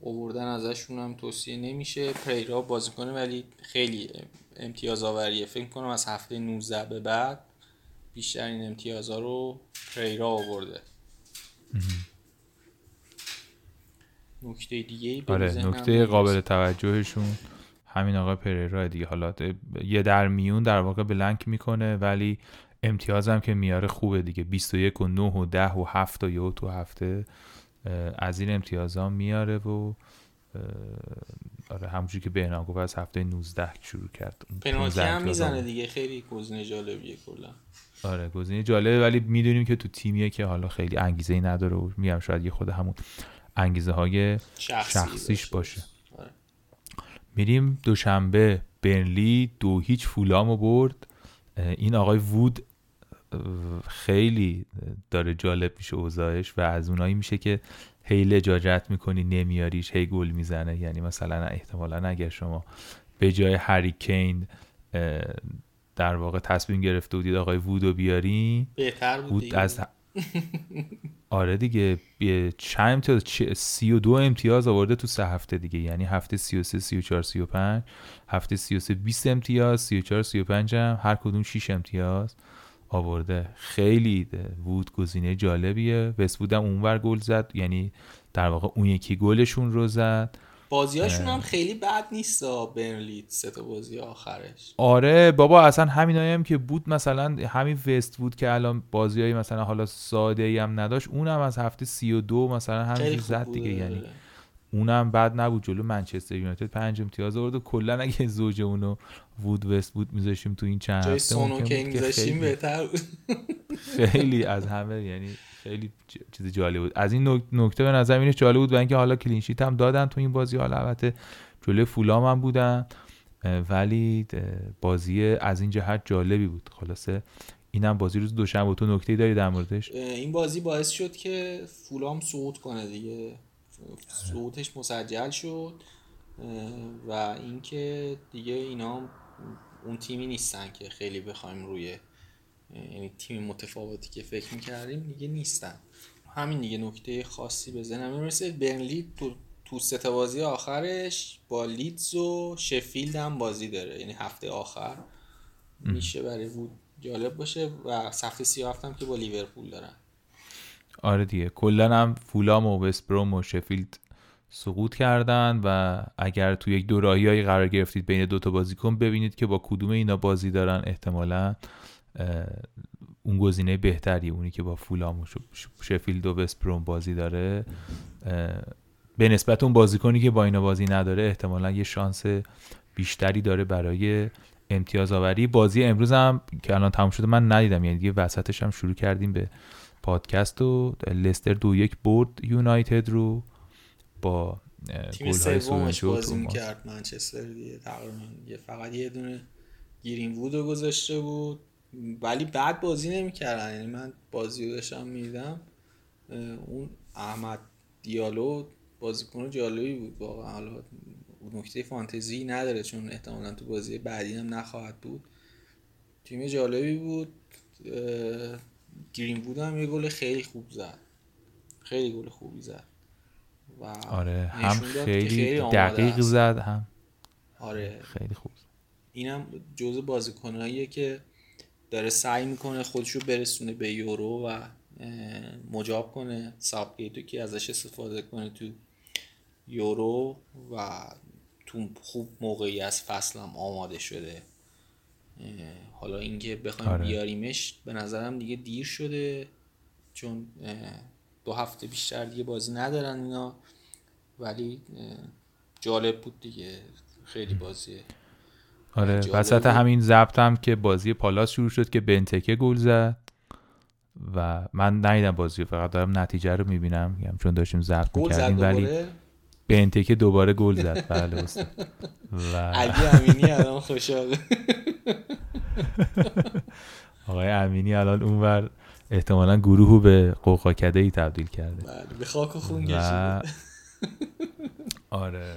اووردن ازشون هم توصیه نمیشه. پریرا بازی کنه ولی خیلی امتیاز آوریه. فکر کنم از هفته 19 به بعد بیشترین امتیازها رو پریرا آورده. نکته دیگه آره نکته قابل توجهشون همین آقای پریرا دیگه. حالا یه در میون در واقع بلنک می‌کنه ولی امتیاز هم که میاره خوبه دیگه. 21 و 9 و 10 و 7 و یو تو هفته از این امتیاز ها میاره و آره همونجوری که بهنام گفت از هفته 19 شروع کرد. پنالتی هم می‌زنه دیگه. خیلی گزینه جالبیه کلا. آره گزینه جالبه ولی می‌دونیم که تو تیمیه که حالا خیلی انگیزه ای نداره و میگم شاید یه خود همون انگیزه های شخصیش باشه. آره. میریم دوشنبه برنلی دو هیچ فولامو برد. این آقای وود خیلی داره جالب میشه اوضاعش و از اونایی میشه که هی لجاجت می‌کنی نمیاریش هی گل می‌زنه. یعنی مثلا احتمالا اگر شما به جای هری کین در واقع تصمیم گرفته بودید آقای وودو بیاری؟ بهتر بود از آره دیگه چند امتیاز سی و دو امتیاز آورده تو سه هفته دیگه. یعنی هفته سی و سه سی و چار سی و پنج. هفته سی و سه بیست امتیاز سی و چار سی و پنج هم. هر کدوم شیش امتیاز آورده. خیلی وود گزینه جالبیه. وست هم اونور گل زد. یعنی در واقع اون یکی گلشون رو زد. بازیاشون هم خیلی بد نیست برنلی سه تا بازی آخرش. آره بابا اصلا همین هم که بود مثلا همین وست بود که الان بازیایی مثلا حالا ساده ای هم نداشت اونم از هفته سی و دو مثلا همین زد دیگه یعنی اونم بد نبود جلو منچستر یونایتد پنج امتیاز آورد و کلا اگه زوج اونو وود وست بود میذاشیم تو این چند هفته سونو که میذاشیم بهتر خیلی از همه یعنی خیلی چیز جالب بود. از این نکته به نظر میاد جالب بود و اینکه حالا کلینشیت هم دادن تو این بازی. حالا البته جلوی فولام هم بودن ولی بازی از این جهت جالبی بود. خلاصه اینم بازی روز دوشنبه تو نکته داری در موردش؟ این بازی باعث شد که فولام صعود کنه دیگه. صعودش مسجل شد و اینکه دیگه اینا اون تیمی نیستن که خیلی بخوایم روی یعنی تیم متفاوتی که فکر می‌کردیم دیگه نیستن. همین دیگه نکته خاصی به ذهنم می‌رسه. برنلی تو تو سه بازی آخرش با لیدز و شفیلد هم بازی داره. یعنی هفته آخر میشه برای وود جالب باشه و هفته سی هم که با لیورپول دارن. آره دیگه. کلا هم فولام و وستبروم و شفیلد سقوط کردن و اگر تو یک دوراهی قرار گرفتید بین دوتا بازیکن ببینید که با کدوم اینا بازی دارن. احتمالا اون گزینه بهتری اونی که با فولام و شفیلد و وستبروم بازی داره. به نسبت اون بازیکنی که با اینا بازی نداره احتمالا یه شانس بیشتری داره برای امتیاز آوری. بازی امروز هم که الان تموم شده من ندیدم یعنی دیگه وسطش هم شروع کردیم به پادکست و لستر دو یک برد یونایتد رو با تیم سومش بازی می‌کرد منچستر دیگه فقط یه دونه گیرین وود رو گذاشته بود. ولی بعد بازی نمی‌کردن. یعنی من بازی رو داشتم میدم اون احمد دیالو بازیکن جالبی بود واقعا. حالا نکته فانتزی نداره چون احتمالا تو بازی بعدی هم نخواهد بود. تیم جالبی بود. گرین بود هم یه گل خیلی خوب زد. خیلی گل خوبی زد. و آره هم خیلی, خیلی دقیق زد هم آره. خیلی خوب. اینم جزء بازیکناییه که داره سعی می‌کنه خودشو برسونه به یورو و مجاب کنه. سابگیتو که ازش استفاده کنه تو یورو و تو خوب موقعی از فصل هم آماده شده. حالا اینکه بخوایم آره. بیاریمش به نظرم دیگه دیر شده چون دو هفته بیشتر دیگه بازی ندارن اینا. ولی جالب بود دیگه. خیلی بازیه. آره وسط همین ضبط هم که بازی پالاس شروع شد که بنتکه گل زد و من ندیدم بازی فقط دارم نتیجه رو می‌بینم چون داشتیم ضبط می‌کردیم ولی بنتکه دوباره گل زد. بله و علی امینی الان خوشحال آقای امینی الان اونور احتمالا گروهو به قوقاکده ای تبدیل کرده. بله به خاک و خون و... آره.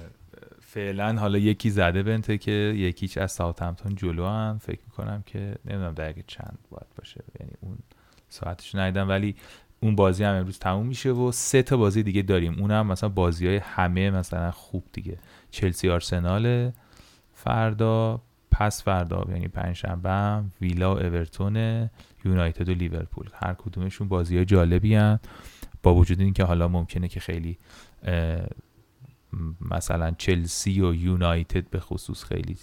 فعلا حالا یکی زده بنته که یکیچ از ساوثهمپتون جلو هم. فکر می‌کنم که نمی‌دونم دقیقه چند باید باشه. یعنی اون ساعتش ندیدم. ولی اون بازی هم امروز تموم میشه و سه تا بازی دیگه داریم. اون هم مثلا بازی های همه مثلا خوب دیگه. چلسی آرسنال فردا پس فردا یعنی پنجشنبه ویلا و اورتون یونایتد و لیورپول. هر کدومشون بازی های جالبی هم با وجود اینکه حالا ممکنه که خیلی مثلا چلسی و یونایتد به خصوص خیلی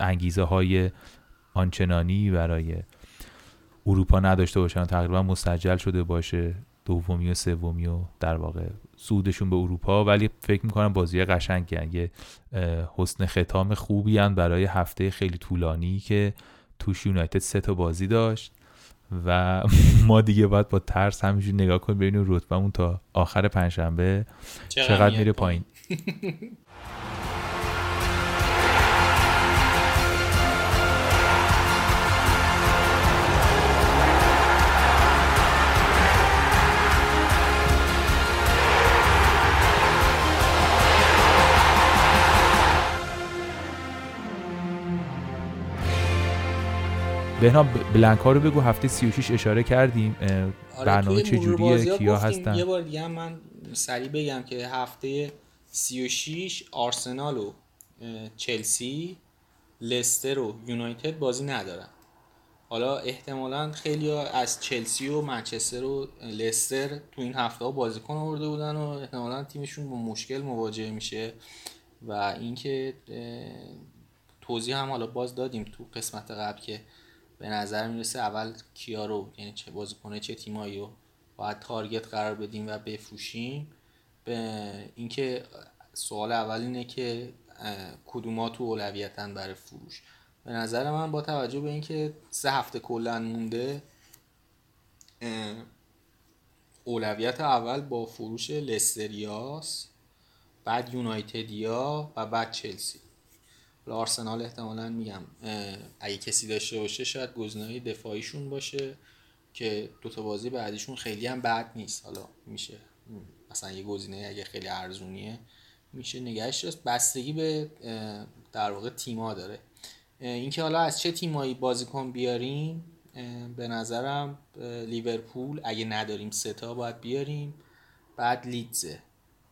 انگیزه های آنچنانی برای اروپا نداشته باشن. تقریبا مستجل شده باشه دومی و سومی و در واقع سودشون به اروپا. ولی فکر می‌کنم بازی قشنگی. یه حسن ختام خوبی هن برای هفته خیلی طولانی که توش یونایتد سه تا بازی داشت. و ما دیگه باید با ترس همینجور نگاه کنیم ببینیم رتبمون تا آخر پنجشنبه چقدر میره پایین. بهنام بلنک ها رو بگو هفته 36 اشاره کردیم آره برنامه چجوریه کیا هستن؟ یه بار دیگه من سریع بگم که هفته 36 آرسنال و چلسی لستر و یونایتد بازی ندارن. حالا احتمالا خیلی از چلسی و منچستر و لستر تو این هفته ها بازیکن آورده بودن و احتمالا تیمشون با مشکل مواجه میشه و اینکه توضیح هم حالا باز دادیم تو قسمت قبل که به نظر می‌رسه اول کیا رو یعنی چه بازیکنه چه تیمایی رو باید تارگت قرار بدیم و بفروشیم. به اینکه سوال اول اینه که کدومات تو اولویتن برای فروش. به نظر من با توجه به اینکه سه هفته کلا مونده اولویت اول با فروش لستریاس بعد یونایتدیا و بعد چلسی. آرسنال احتمالا میگم اگه کسی داشته باشه شاید گزینه دفاعیشون باشه که دوتا بازی بعدیشون خیلی هم بد نیست. حالا میشه مثلا یه گزینه اگه خیلی ارزونیه میشه نگهش داشت. بستگی به در واقع تیما داره. اینکه حالا از چه تیمایی بازیکن بیاریم به نظرم لیورپول اگه نداریم ستا باید بیاریم. بعد لیدزه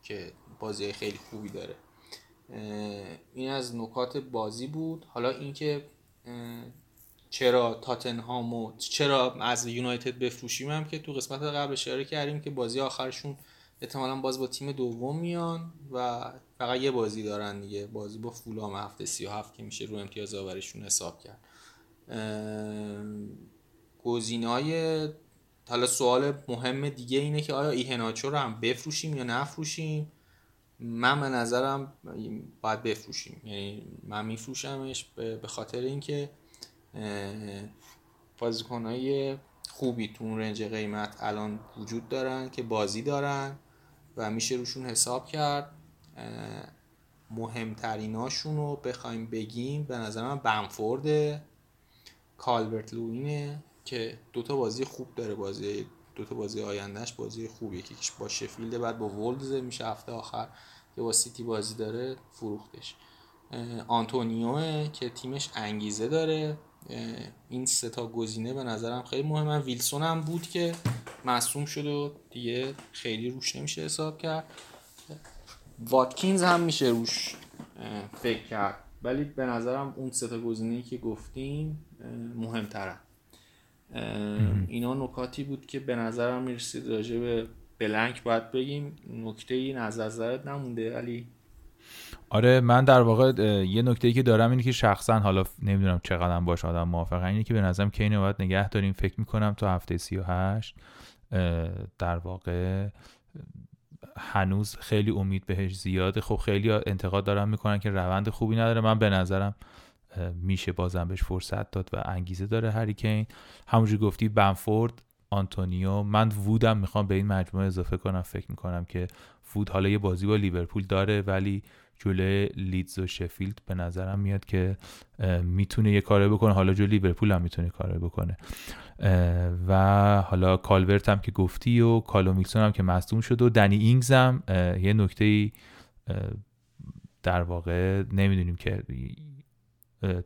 که بازی خیلی خوبی داره. این از نکات بازی بود. حالا اینکه چرا تاتنهام و چرا از یونایتد بفروشیم هم که تو قسمت قبل اشاره کردیم که بازی آخرشون احتمالا باز با تیم دوم میان و فقط یه بازی دارن دیگه. بازی با فولام هفته 37 که میشه رو امتیاز آورشون حساب کرد. های حالا سوال مهم دیگه اینه که آیا ایهناچو رو هم بفروشیم یا نفروشیم؟ من به نظرم باید بفروشیم. یعنی من میفروشمش به خاطر اینکه بازیکنهای خوبی تو اون رنج قیمت الان وجود دارن که بازی دارن و میشه روشون حساب کرد. مهمتریناشون رو بخوایم بگیم به نظر من بنفورد کالورت لوینه که دوتا بازی خوب داره بازی دوتا بازی آیندهش بازی خوبیه. یکیش با شفیلده بعد با ولوز میشه هفته آخر که با سیتی بازی داره فروختش. آنتونیو که تیمش انگیزه داره. این سه تا گزینه به نظرم خیلی مهمه. ویلسون هم بود که مصدوم شد و دیگه خیلی روش نمیشه حساب کرد. واتکینز هم میشه روش فکر کرد. ولی به نظرم اون سه تا گزینه‌ای که گفتیم مهمترن. اینا نکاتی بود که به نظرم می‌رسید راجع به بلنک باید بگیم. نکته این از نظرت نمونده علی؟ آره من در واقع یه نکته ای که دارم اینه که شخصا حالا نمی‌دونم چقدر باش آدم موافقه اینه که به نظرم کینو باید نگه داریم. فکر می‌کنم تو هفته 38 در واقع هنوز خیلی امید بهش زیاده. خب خیلی انتقاد دارم می‌کنن که روند خوبی نداره. من به نظرم میشه بازم بهش فرصت داد و انگیزه داره هریکین همونجور گفتی بنفورد آنتونیو من وودم می‌خوام به این مجموعه اضافه کنم. فکر می‌کنم که وود حالا یه بازی با لیورپول داره ولی جلوی لیدز و شفیلد به نظرم میاد که می‌تونه یه کاره بکنه. حالا جلوی لیورپول هم می‌تونه کاره بکنه. و حالا کالورت هم که گفتی و کالوم ویلسون هم که مصدوم شد و دنی اینگز هم یه نکته در واقع نمی‌دونیم که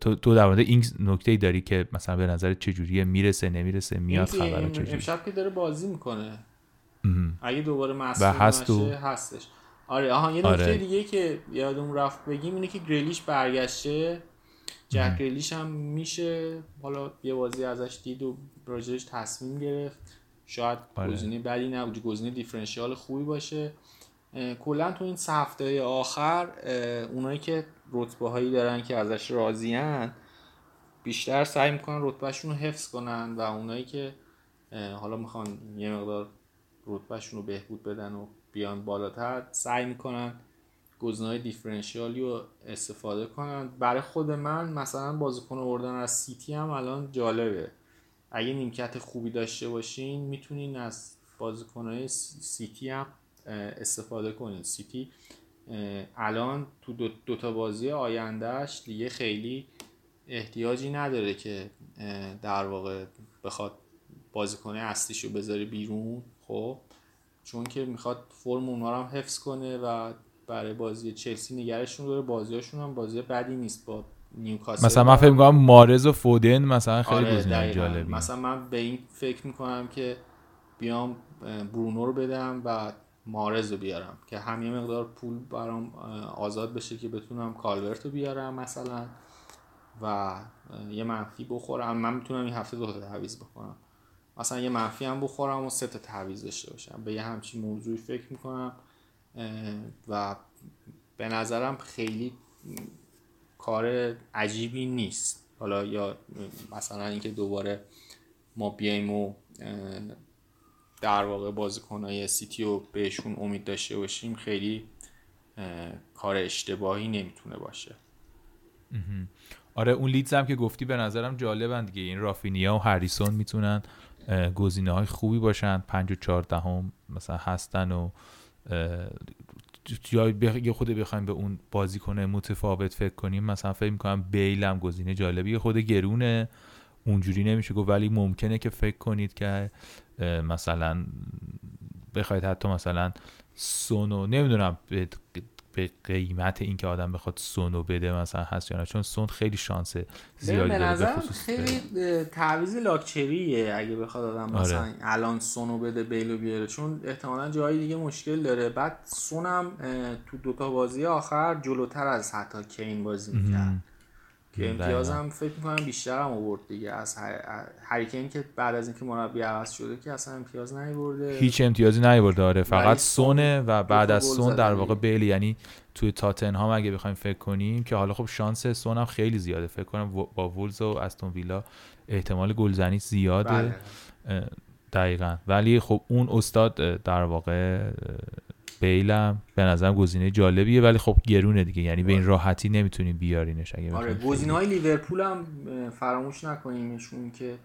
تو تو در مورد این نکته داری که مثلا به نظر چجوریه می‌رسه نمی‌رسه میاد خبر چجوری امشب که داره بازی می‌کنه. اگه دوباره مصدوم هست هستش. آره آها یه نکته آره. دیگه که یادم رفت بگیم اینه که گریلیش برگشته. جک گریلیش هم میشه. حالا یه بازی ازش دید و راجعش تصمیم گرفت. شاید آره. گزینه بدی نبود گزینه دیفرنشیال خوبی باشه. کلا تو این هفته آخر اونایی که رتبه هایی دارن که ازش راضیان بیشتر سعی می‌کنن رتبهشون رو حفظ کنن و اونایی که حالا می‌خوان یه مقدار رتبهشون رو بهبود بدن و بیان بالاتر سعی می‌کنن گزینه‌های differential ی رو استفاده کنن. برای خود من مثلا بازیکن آوردن از سیتی هم الان جالبه. اگه نیمکت خوبی داشته باشین می‌تونین از بازیکنهای سیتی هم استفاده کنین. سیتی الان تو دو, دو تا بازی آیندهش دیگه خیلی احتیاجی نداره که در واقع بخواد بازیکن اصلیشو بذاره بیرون خب؟ چون که می‌خواد فرم اونا رو حفظ کنه و برای بازی چلسی نگرشون داره. بازیاشون هم بازی بدی نیست با نیوکاسل. مثلا من فکر می‌کنم مارز و فودن مثلا خیلی آره. جالبی. مثلا من به این فکر می‌کنم که بیام برونو رو بدم و مارز رو بیارم که هم یه مقدار پول برام آزاد بشه که بتونم کالورت رو بیارم مثلا و یه منفی بخورم. من می‌تونم این هفته دو تا تعویض بخورم مثلا یه منفی هم بخورم و سه تا تعویض داشته باشم. به یه همچین موضوعی فکر می‌کنم و به نظرم خیلی کار عجیبی نیست. حالا یا مثلا اینکه دوباره ما بیایم و در واقع بازیکنهای سیتی رو بهشون امید داشته باشیم خیلی کار اشتباهی نمی‌تونه باشه. آره اون لیدز هم که گفتی به نظرم جالبن دیگه. این رافینیا و هریسون می‌تونن گزینه های خوبی باشن. پنج و چهاردهم مثلا هستن و یا خود بخوایم به اون بازیکن متفاوت فکر کنیم. مثلا فکر می‌کنم بیل هم گزینه جالبی یه خود گرونه. اونجوری نمیشه گفت ولی ممکنه که فکر کنید که مثلا بخواید حتی مثلا سونو نمی‌دونم به به قیمت اینکه آدم بخواد سونو بده مثلا هست یا نه چون سون خیلی شانس زیادی به داره نظر بخصوص خیلی تعویض لاکچریه اگه بخواد آدم آره. مثلا الان سونو بده بیلو بیاره چون احتمالا جایی دیگه مشکل داره. بعد سونم تو دوتا بازی آخر جلوتر از حتی کین بازی می‌کرد. که امتیاز. هم فکر می‌کنم بیشتر هم آورد دیگه. از هر- هریکین که بعد از اینکه مربی عوض شده که اصلا امتیاز نیورده. هیچ امتیازی نیورده آره. فقط سونه و بعد از سون در. واقع بیل یعنی توی تاتنهام اگه بخوایم فکر کنیم که حالا خب شانس سون هم خیلی زیاده. فکر کنم با وولز و استون ویلا احتمال گلزنی زیاده. بله. دقیقا. ولی خب اون استاد در واقع بیلم به نظرم گزینه جالبیه ولی خب گرونه دیگه. یعنی به این راحتی نمی‌تونیم بیارینش اگه آره گزینه های لیورپول هم فراموش نکنیمشون که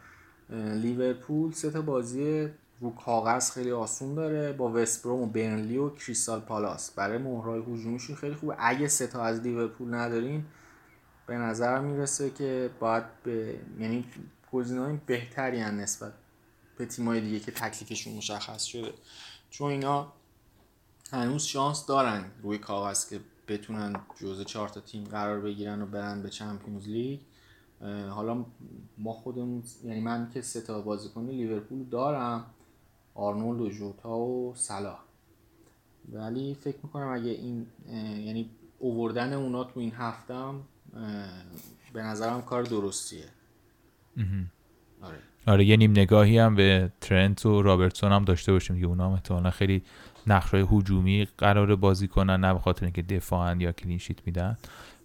لیورپول سه تا بازی رو کاغذ خیلی آسون داره با وستبروم و برنلی و کریستال پالاس. برای مهرهای هجومیشون خیلی خوبه. اگه سه تا از لیورپول ندارین به نظر می‌رسه که باید به یعنی گزینه های بهتری نسبت به تیمای دیگه که تکلیفشون مشخص شده. چون اینا هنوز شانس دارن روی کاغذ که بتونن جزء چهار تا تیم قرار بگیرن و برن به چمپیونز لیگ. حالا ما خودمون یعنی من که سه تا بازیکن لیورپول دارم آرنولد و جوتا و صلاح. ولی فکر می‌کنم اگه این یعنی اووردن اونا تو این هفتم اه، به نظرم کار درستیه. آره. آره یه نیم نگاهی هم به ترنت و رابرتسون هم داشته باشیم که اونا هم احتمالا خیلی نقشای هجومی قرار بازی کنن نه به خاطر اینکه دفاعن یا کلین شیت میدن.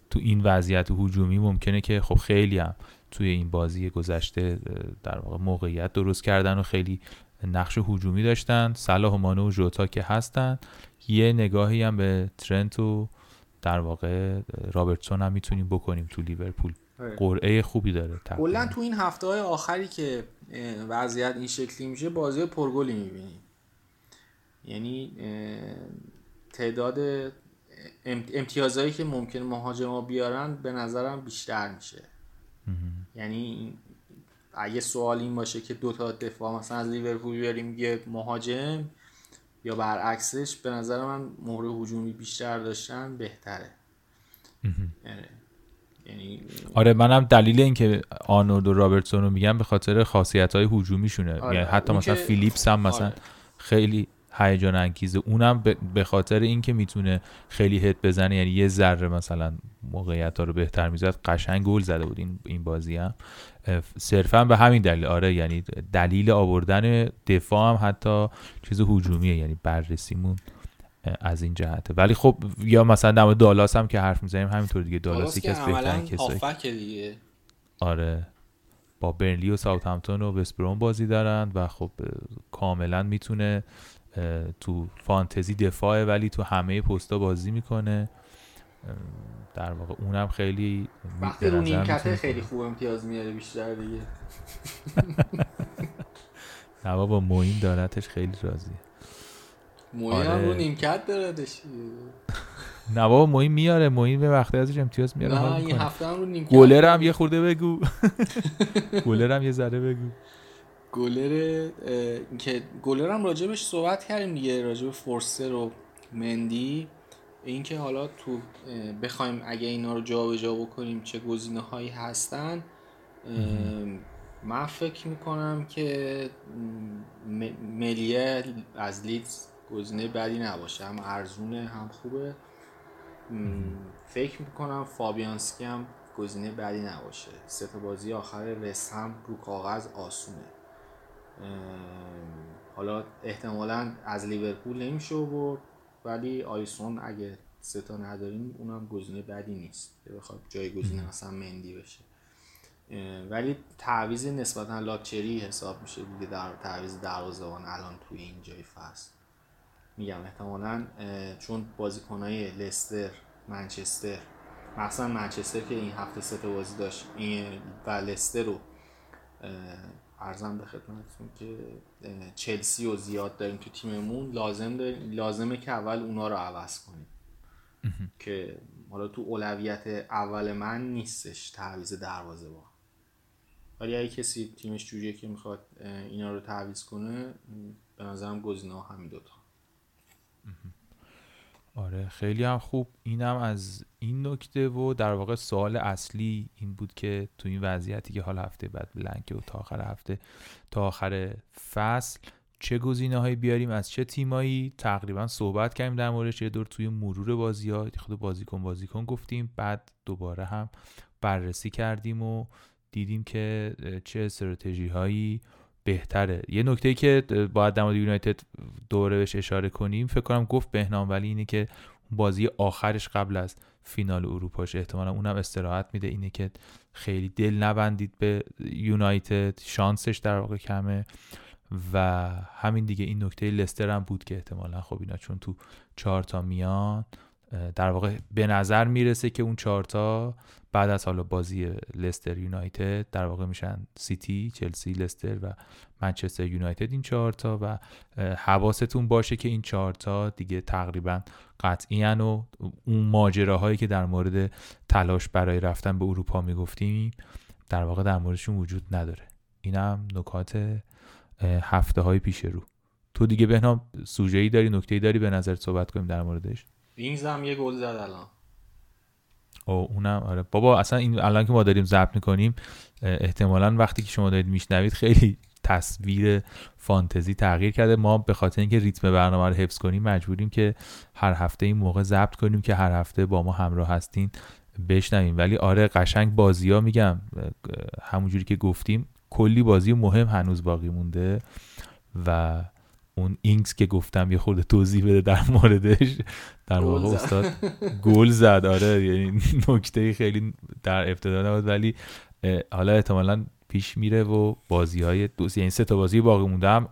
تو این وضعیت هجومی ممکنه که خب خیلی هم توی این بازی گذشته در واقع موقعیت درست کردن و خیلی نقش هجومی داشتن. صلاح و مانو و ژوتا که هستن. یه نگاهی هم به ترنت و در واقع رابرتسون هم می‌تونیم بکنیم تو لیورپول. آره. قرعه خوبی داره. کلا تو این هفته های آخری که وضعیت این شکلی میشه بازی پرگلی می‌بینیم یعنی تعداد ام- امتیازهایی که ممکن مهاجما بیارن به نظرم بیشتر میشه. یعنی اگه سوال این باشه که دو تا دفاع مثلا از لیورپول بیاریم یه مهاجم یا برعکسش به نظر من مهر هجومی بیشتر داشتن بهتره. آره. یعنی آره منم دلیل اینکه آرنولد و رابرتسون رو میگم به خاطر خاصیت های هجومیشونه. آره، یعنی حتی مثلا که- فیلیپس هم مثلا آره. خیلی هیجان انگیزه اونم به- خاطر اینکه می‌تونه خیلی هد بزنه یعنی یه ذره مثلا موقعیت ها رو بهتر می‌زد قشنگ گل زده بود این این بازی هم. صرفا به همین دلیل. آره یعنی دلیل آوردن دفاع هم حتی چیز هجومیه یعنی بررسیمون از این جهته. ولی خب یا مثلا در دالاس هم که حرف می‌زنیم همینطور دیگه. دالاس دالاس یکی که از بهترین کسایی. آره. با برنلی و ساوثهمپتون و وستبروم بازی دارن و خب کاملا می‌تونه تو فانتزی دفاعه ولی تو همه پستا بازی می‌کنه. در واقع اونم خیلی وقتی رو نیمکته خیلی خوب امتیاز میاره بیشتر دیگه. نه بابا موین دارتش خیلی راضیه. موین هم آره. رو نیمکت داردش نه بابا موین میاره. موین به وقتی ازش امتیاز میاره نه این. هفته هم رو نیمکت گلر هم. یه خورده بگو. گلر هم یه ذره بگو. گلر که گلر هم راجبش صحبت کردیم دیگه راجب فورسر و مندی. اینکه حالا تو بخوایم اگه اینا رو جابجا بکنیم چه گزینه هایی هستن من فکر می‌کنم که ملیه از لیدز گزینه بدی نباشه هم ارزونه هم خوبه. فکر می‌کنم فابیانسکی هم گزینه بدی نباشه. سه بازی آخر هم رو کاغذ آسونه. حالا احتمالا از لیورپول نمیشه برد ولی آیسون اگه سه تا نداریم اونم گزینه بدی نیست. که بخواد جایگزین مثلا مندی بشه. ولی تعویض نسبتا لاکچری حساب میشه دیگه در تعویض دروازه‌بان الان توی این جای فصل. میگم احتمالا چون بازیکنهای لستر منچستر مثلا منچستر که این هفته سه بازی داشت این و لستر رو ارزم به خدمتتون که چلسی رو زیاد داریم تو تیممون. لازم داریم لازمه که اول اونا رو عوض کنیم. که حالا تو اولویت اول من نیستش تعویض دروازه با. ولی اگه کسی تیمش جوریه که می‌خواد اینا رو تعویض کنه به نظرم گزینه همین دوتا. آره خیلی هم خوب. اینم از این نکته و در واقع سوال اصلی این بود که تو این وضعیتی که حال هفته بعد بلنکه و تا آخر هفته تا آخر فصل چه گزینه هایی بیاریم از چه تیمایی؟ تقریبا صحبت کردیم در موردش یه دور توی مرور بازی ها خود بازیکن بازیکن گفتیم بعد دوباره هم بررسی کردیم و دیدیم که چه استراتژی هایی بهتره. یه نکته که باید در مورد یونایتد دوره بهش اشاره کنیم فکر کنم گفت بهنام ولی اینه که بازی آخرش قبل از فینال اروپاش احتمالا اونم استراحت میده. اینه که خیلی دل نبندید به یونایتد شانسش در واقع کمه. و همین دیگه این نکته لستر هم بود که احتمالا خب اینا چون تو چهار تا میان در واقع به نظر می‌رسه که اون چهارتا بعد از حالا بازی لستر یونایتد در واقع میشن سیتی، چلسی، لستر و منچستر یونایتد این چهارتا و حواستون باشه که این چهارتا دیگه تقریبا قطعی و اون ماجراهایی که در مورد تلاش برای رفتن به اروپا می‌گفتیم در واقع در موردشون وجود نداره. اینم نکات هفته های پیش رو. تو دیگه بهنام سوژه ای داری نکته ای داری؟ به نظر صحبت کنیم در موردش. وینگز هم یه گل زد الان. او اونم آره. بابا اصلا این الان که ما داریم ضبط می‌کنیم احتمالا وقتی که شما دارید میشنوید خیلی تصویر فانتزی تغییر کرده. ما به خاطر اینکه ریتم برنامه رو حفظ کنیم مجبوریم که هر هفته این موقع ضبط کنیم که هر هفته با ما همراه هستین بشنویم. ولی آره قشنگ بازی ها میگم همونجوری که گفتیم کلی بازی مهم هنوز باقی مونده و اون اینکس که گفتم یه خورده توضیح بده در موردش در واقع استاد گل زد آره یعنی نکته خیلی در ابتدا نبود ولی حالا احتمالا پیش میره و بازی های دو یعنی سه تا بازی باقی مونده هم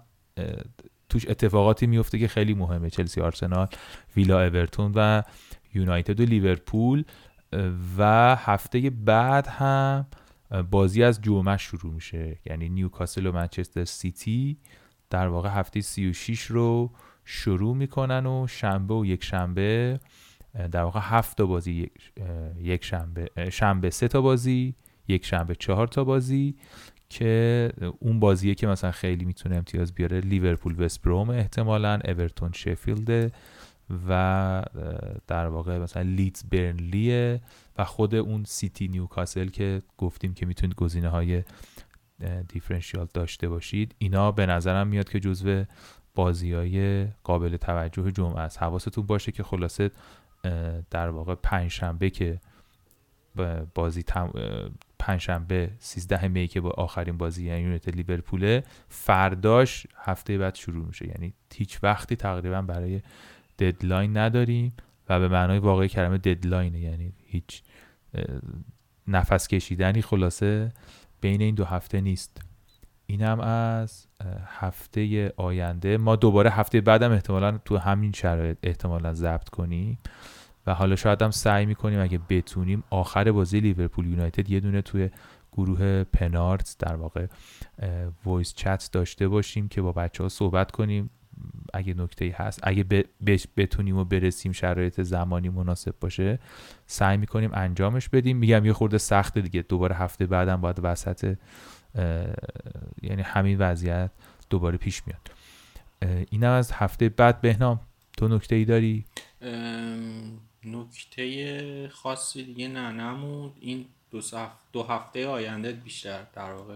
توش اتفاقاتی میفته که خیلی مهمه. چلسی آرسنال ویلا اورتون و یونایتد و لیورپول و هفته بعد هم بازی از جمعه شروع میشه. یعنی نیوکاسل و منچستر سیتی. در واقع هفته 36 رو شروع می‌کنن و شنبه و یک شنبه در واقع هفت تا بازی یک شنبه شنبه سه تا بازی یک شنبه چهار تا بازی که اون بازیه که مثلا خیلی می‌تونه امتیاز بیاره لیورپول وست بروم احتمالا اورتون شفیلد و در واقع مثلا لیدز برنلیه و خود اون سیتی نیوکاسل که گفتیم که می‌تونید گزینه های دیفرنشیال داشته باشید. اینا به نظرم میاد که جزو بازی های قابل توجه جمعه است. حواستون باشه که خلاصه در واقع پنجشنبه که بازی تم... پنجشنبه 13 می که با آخرین بازی یعنی یونیت لیورپول فرداش هفته بعد شروع میشه. یعنی هیچ وقتی تقریبا برای deadline نداریم و به معنای واقعی کلمه deadline ه یعنی هیچ نفس کشیدنی خلاصه بین این دو هفته نیست. اینم از هفته آینده. ما دوباره هفته بعدم احتمالا تو همین شرایط احتمالا ضبط کنیم و حالا شاید هم سعی می‌کنیم اگه بتونیم آخر بازی لیورپول یونایتد یه دونه توی گروه پنارت در واقع voice chat داشته باشیم که با بچه ها صحبت کنیم. اگه نکته هست اگه بتونیم و برسیم شرایط زمانی مناسب باشه سعی می‌کنیم انجامش بدیم. میگم یه خورده سخته دیگه. دوباره هفته بعدم باید وسط یعنی همین وضعیت دوباره پیش میاد. اینم از هفته بعد. بهنام تو نکته ای داری نکته خاصی دیگه نه نمود این دو, دو هفته آینده بیشتر در واقع.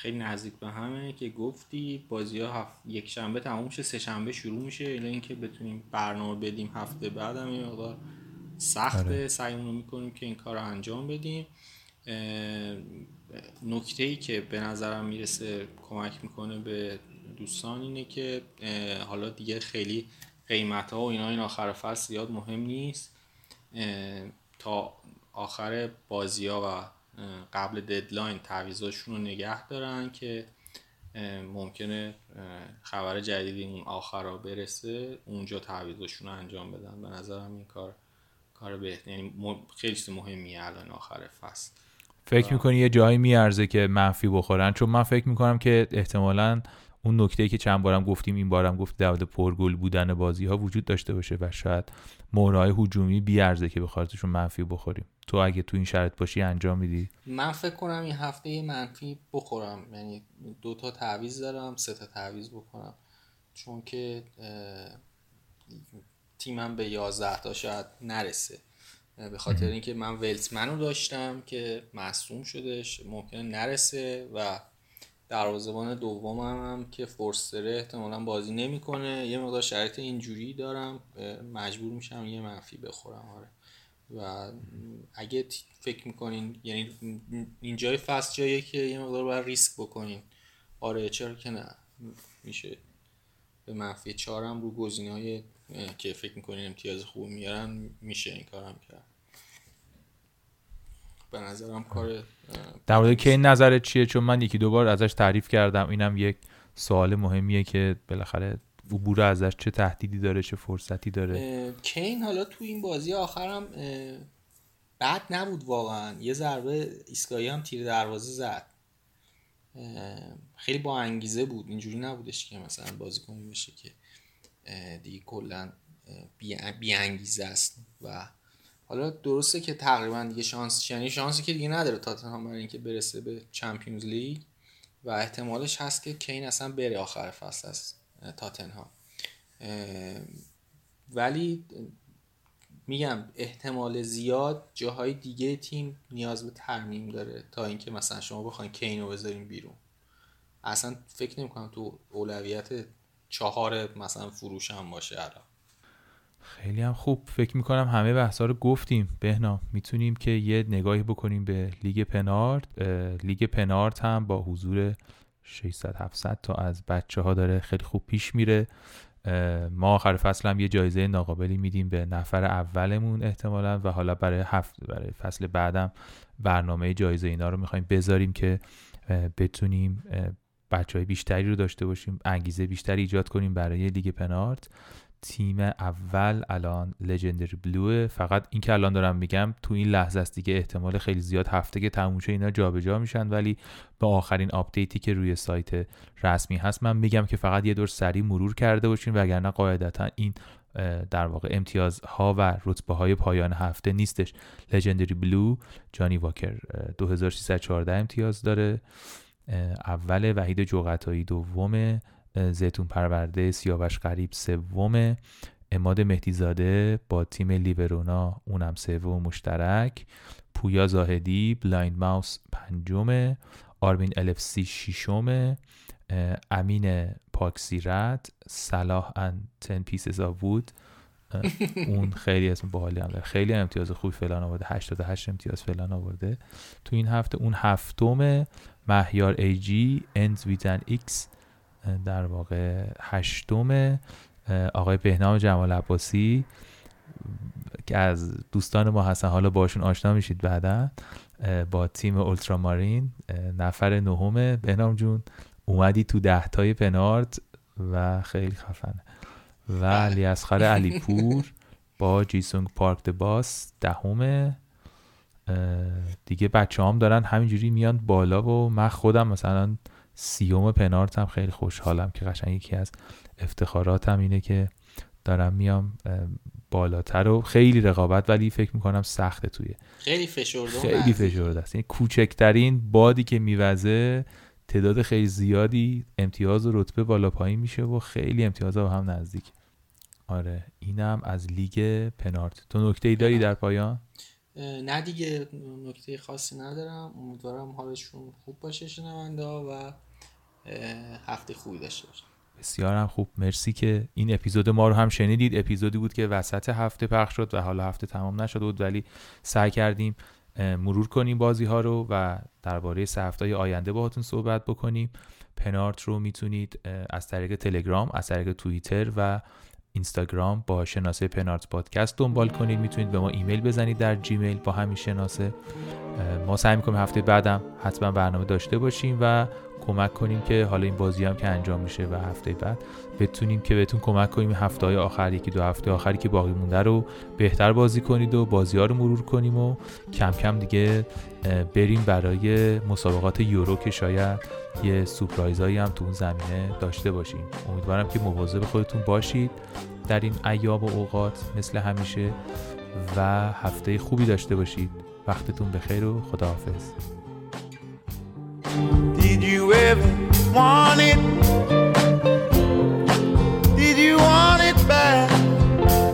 خیلی نزدیک به همه که گفتی بازی ها هفت... یک شنبه تموم شه سه شنبه شروع میشه الا اینکه بتونیم برنامه بدیم هفته بعدم یه مقدار سخته. آره. سعیمون رو می‌کنیم که این کار رو انجام بدیم. نکته ای که به نظرم می‌رسه کمک می‌کنه به دوستان اینه که حالا دیگه خیلی قیمت ها و اینا این آخر فصل زیاد مهم نیست. تا آخر بازی ها و قبل ددلاین تعویزاشون رو نگه دارن که ممکنه خبر جدیدی اون آخر برسه اونجا تعویزاشون رو انجام بدن. به نظرم این کار کار بهتر یعنی خیلی مهمیه الان آخر فصل. فکر می‌کنی یه جایی میارزه که منفی بخورن؟ چون من فکر می‌کنم که احتمالا اون نکته که چند بارم گفتیم این بارم گفت دعوت پرگل بودن بازی ها وجود داشته باشه و شاید مهرهای هجومی بیارزه که به خاطرشون منفی بخوریم. تو اگه تو این شرط باشی انجام میدی؟ من فکر کنم این هفته منفی بخورم. یعنی دو تا تعویض دارم سه تا تعویض بکنم. چون که تیمم به 11 تا شاید نرسه. به خاطر اینکه من ولتمن رو داشتم که مصوم شدش ممکنه نرسه و دروازه‌بان دومم هم که فورستره احتمالا بازی نمی‌کنه. یه مقدار شرایط اینجوری دارم. مجبور میشم یه منفی بخورم آره. و اگه فکر می‌کنین یعنی اینجای فصل جاییه که یه مقدار باید ریسک بکنین. آره چرا که نه. میشه به منفی چهارم رو گزینه های که فکر می‌کنین امتیاز خوب میارن میشه این کارم کرد. به نظرم کار در مورد کین نظرت چیه؟ چون من یکی دو بار ازش تعریف کردم. اینم یک سوال مهمیه که بالاخره عبور ازش چه تهدیدی داره چه فرصتی داره. کین حالا تو این بازی آخرم بد نبود واقعا. یه ضربه ایسکایی هم تیر دروازه زد. خیلی با انگیزه بود. اینجوری نبودش که مثلا بازی کنی بشه که دیگه کلا بی انگیزه است و حالا درسته که تقریبا دیگه شانس یعنی شانسی که دیگه نداره تاتنهام برای اینکه برسه به چمپیونز لیگ و احتمالش هست که کین اصلا بره آخر فصل از تاتنهام. ولی میگم احتمال زیاد جاهای دیگه تیم نیاز به ترمیم داره تا اینکه مثلا شما بخواین کین رو بذارین بیرون. اصلا فکر نمی کنم تو اولویت چهار مثلا فروش هم باشه الان. خیلی هم خوب. فکر می‌کنم همه بحثا رو گفتیم. بهنا می‌تونیم که یه نگاهی بکنیم به لیگ پنارت لیگ پنارت هم با حضور 600 700 تا از بچه ها داره خیلی خوب پیش میره. ما آخر فصل هم یه جایزه ناقابلی میدیم به نفر اولمون احتمالا و حالا برای هفت برای فصل بعدم برنامه جایزه اینا رو می‌خوایم بذاریم که بتونیم بچه های بیشتری رو داشته باشیم انگیزه بیشتری ایجاد کنیم برای لیگ پنارت تیم اول الان لژندری بلوه فقط این که الان دارم میگم تو این لحظه است دیگه احتمال خیلی زیاد هفته که تموم اینا جابجا میشن. ولی به آخرین آپدیتی که روی سایت رسمی هست من میگم که فقط یه دور سریع مرور کرده باشین. وگرنه قاعدتا این در واقع امتیازها و رتبه های پایان هفته نیستش. Legendary Blue جانی واکر 2314 امتیاز داره. اول وحید جوقتایی دومه. زیتون پرورده سیاوش قریب سوم اماد مهدیزاده با تیم لیورونا اونم سوم مشترک. پویا زاهدی بلایند ماوس پنجم آرمین الفسی ششم امین پاکسیرت. صلاح ان تن پیسز آف وود اون خیلی اسم باحالی هم داره. خیلی امتیاز خوبی فلان آورده. 88 امتیاز فلان آورده. تو این هفته اون هفتم مهیار ای جی اند ویتن ایکس در واقع هشتم آقای بهنام جمال عباسی که از دوستان ما هستن. حالا باشون آشنا میشید بعدا. با تیم اولترامارین. نفر نهم بهنام جون. اومدی تو دهتای پنارت و خیلی خفنه. و علی اسخر علیپور با جیسونگ پارک باس دهمه دیگه بچه هم دارن همینجوری میان بالا و من خودم مثلا سیوم پنارت هم خیلی خوشحالم که قشنگ یکی از افتخاراتم اینه که دارم میام بالاتر و خیلی رقابت ولی فکر می‌کنم سخته توی. خیلی فشرده خیلی فشرده است. یعنی کوچکترین بادی که میوزه تعداد خیلی زیادی امتیاز و رتبه بالا پایین میشه و خیلی امتیاز با هم نزدیک. آره اینم از لیگ پنارت. تو نکته ای داری در پایان؟ نه دیگه نکته خاصی ندارم. امیدوارم حالشون خوب باشه شنونده و هفته خوبی داشته باشه بسیارم خوب. مرسی که این اپیزود ما رو هم شنیدید. اپیزودی بود که وسط هفته پخش شد و حالا هفته تمام نشد بود ولی سعی کردیم مرور کنیم بازی ها رو و درباره سه هفته آینده باهاتون صحبت بکنیم. پنارت رو می‌تونید از طریق تلگرام از طریق توییتر و اینستاگرام با شناسه پنارت پادکست دنبال کنید. می‌تونید به ما ایمیل بزنید در جیمیل با همین شناسه. ما سعی می‌کنیم هفته بعدم حتما برنامه داشته باشیم و کمک کنیم که حالا این بازی هم که انجام میشه و هفته بعد بتونیم که بهتون کمک کنیم هفته های آخر یکی دو هفته آخری که باقی مونده رو بهتر بازی کنید و بازی ها رو مرور کنیم و کم کم دیگه بریم برای مسابقات یورو که شاید یه سورپرایزایی هم تو اون زمینه داشته باشیم. امیدوارم که مواظب خودتون باشید در این ایام و اوقات مثل همیشه و هفته خوبی داشته باشید. وقتتون بخیر و خداحافظ. Did you ever want it? Did you want it back?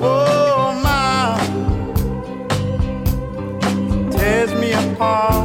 Oh my, tears me apart.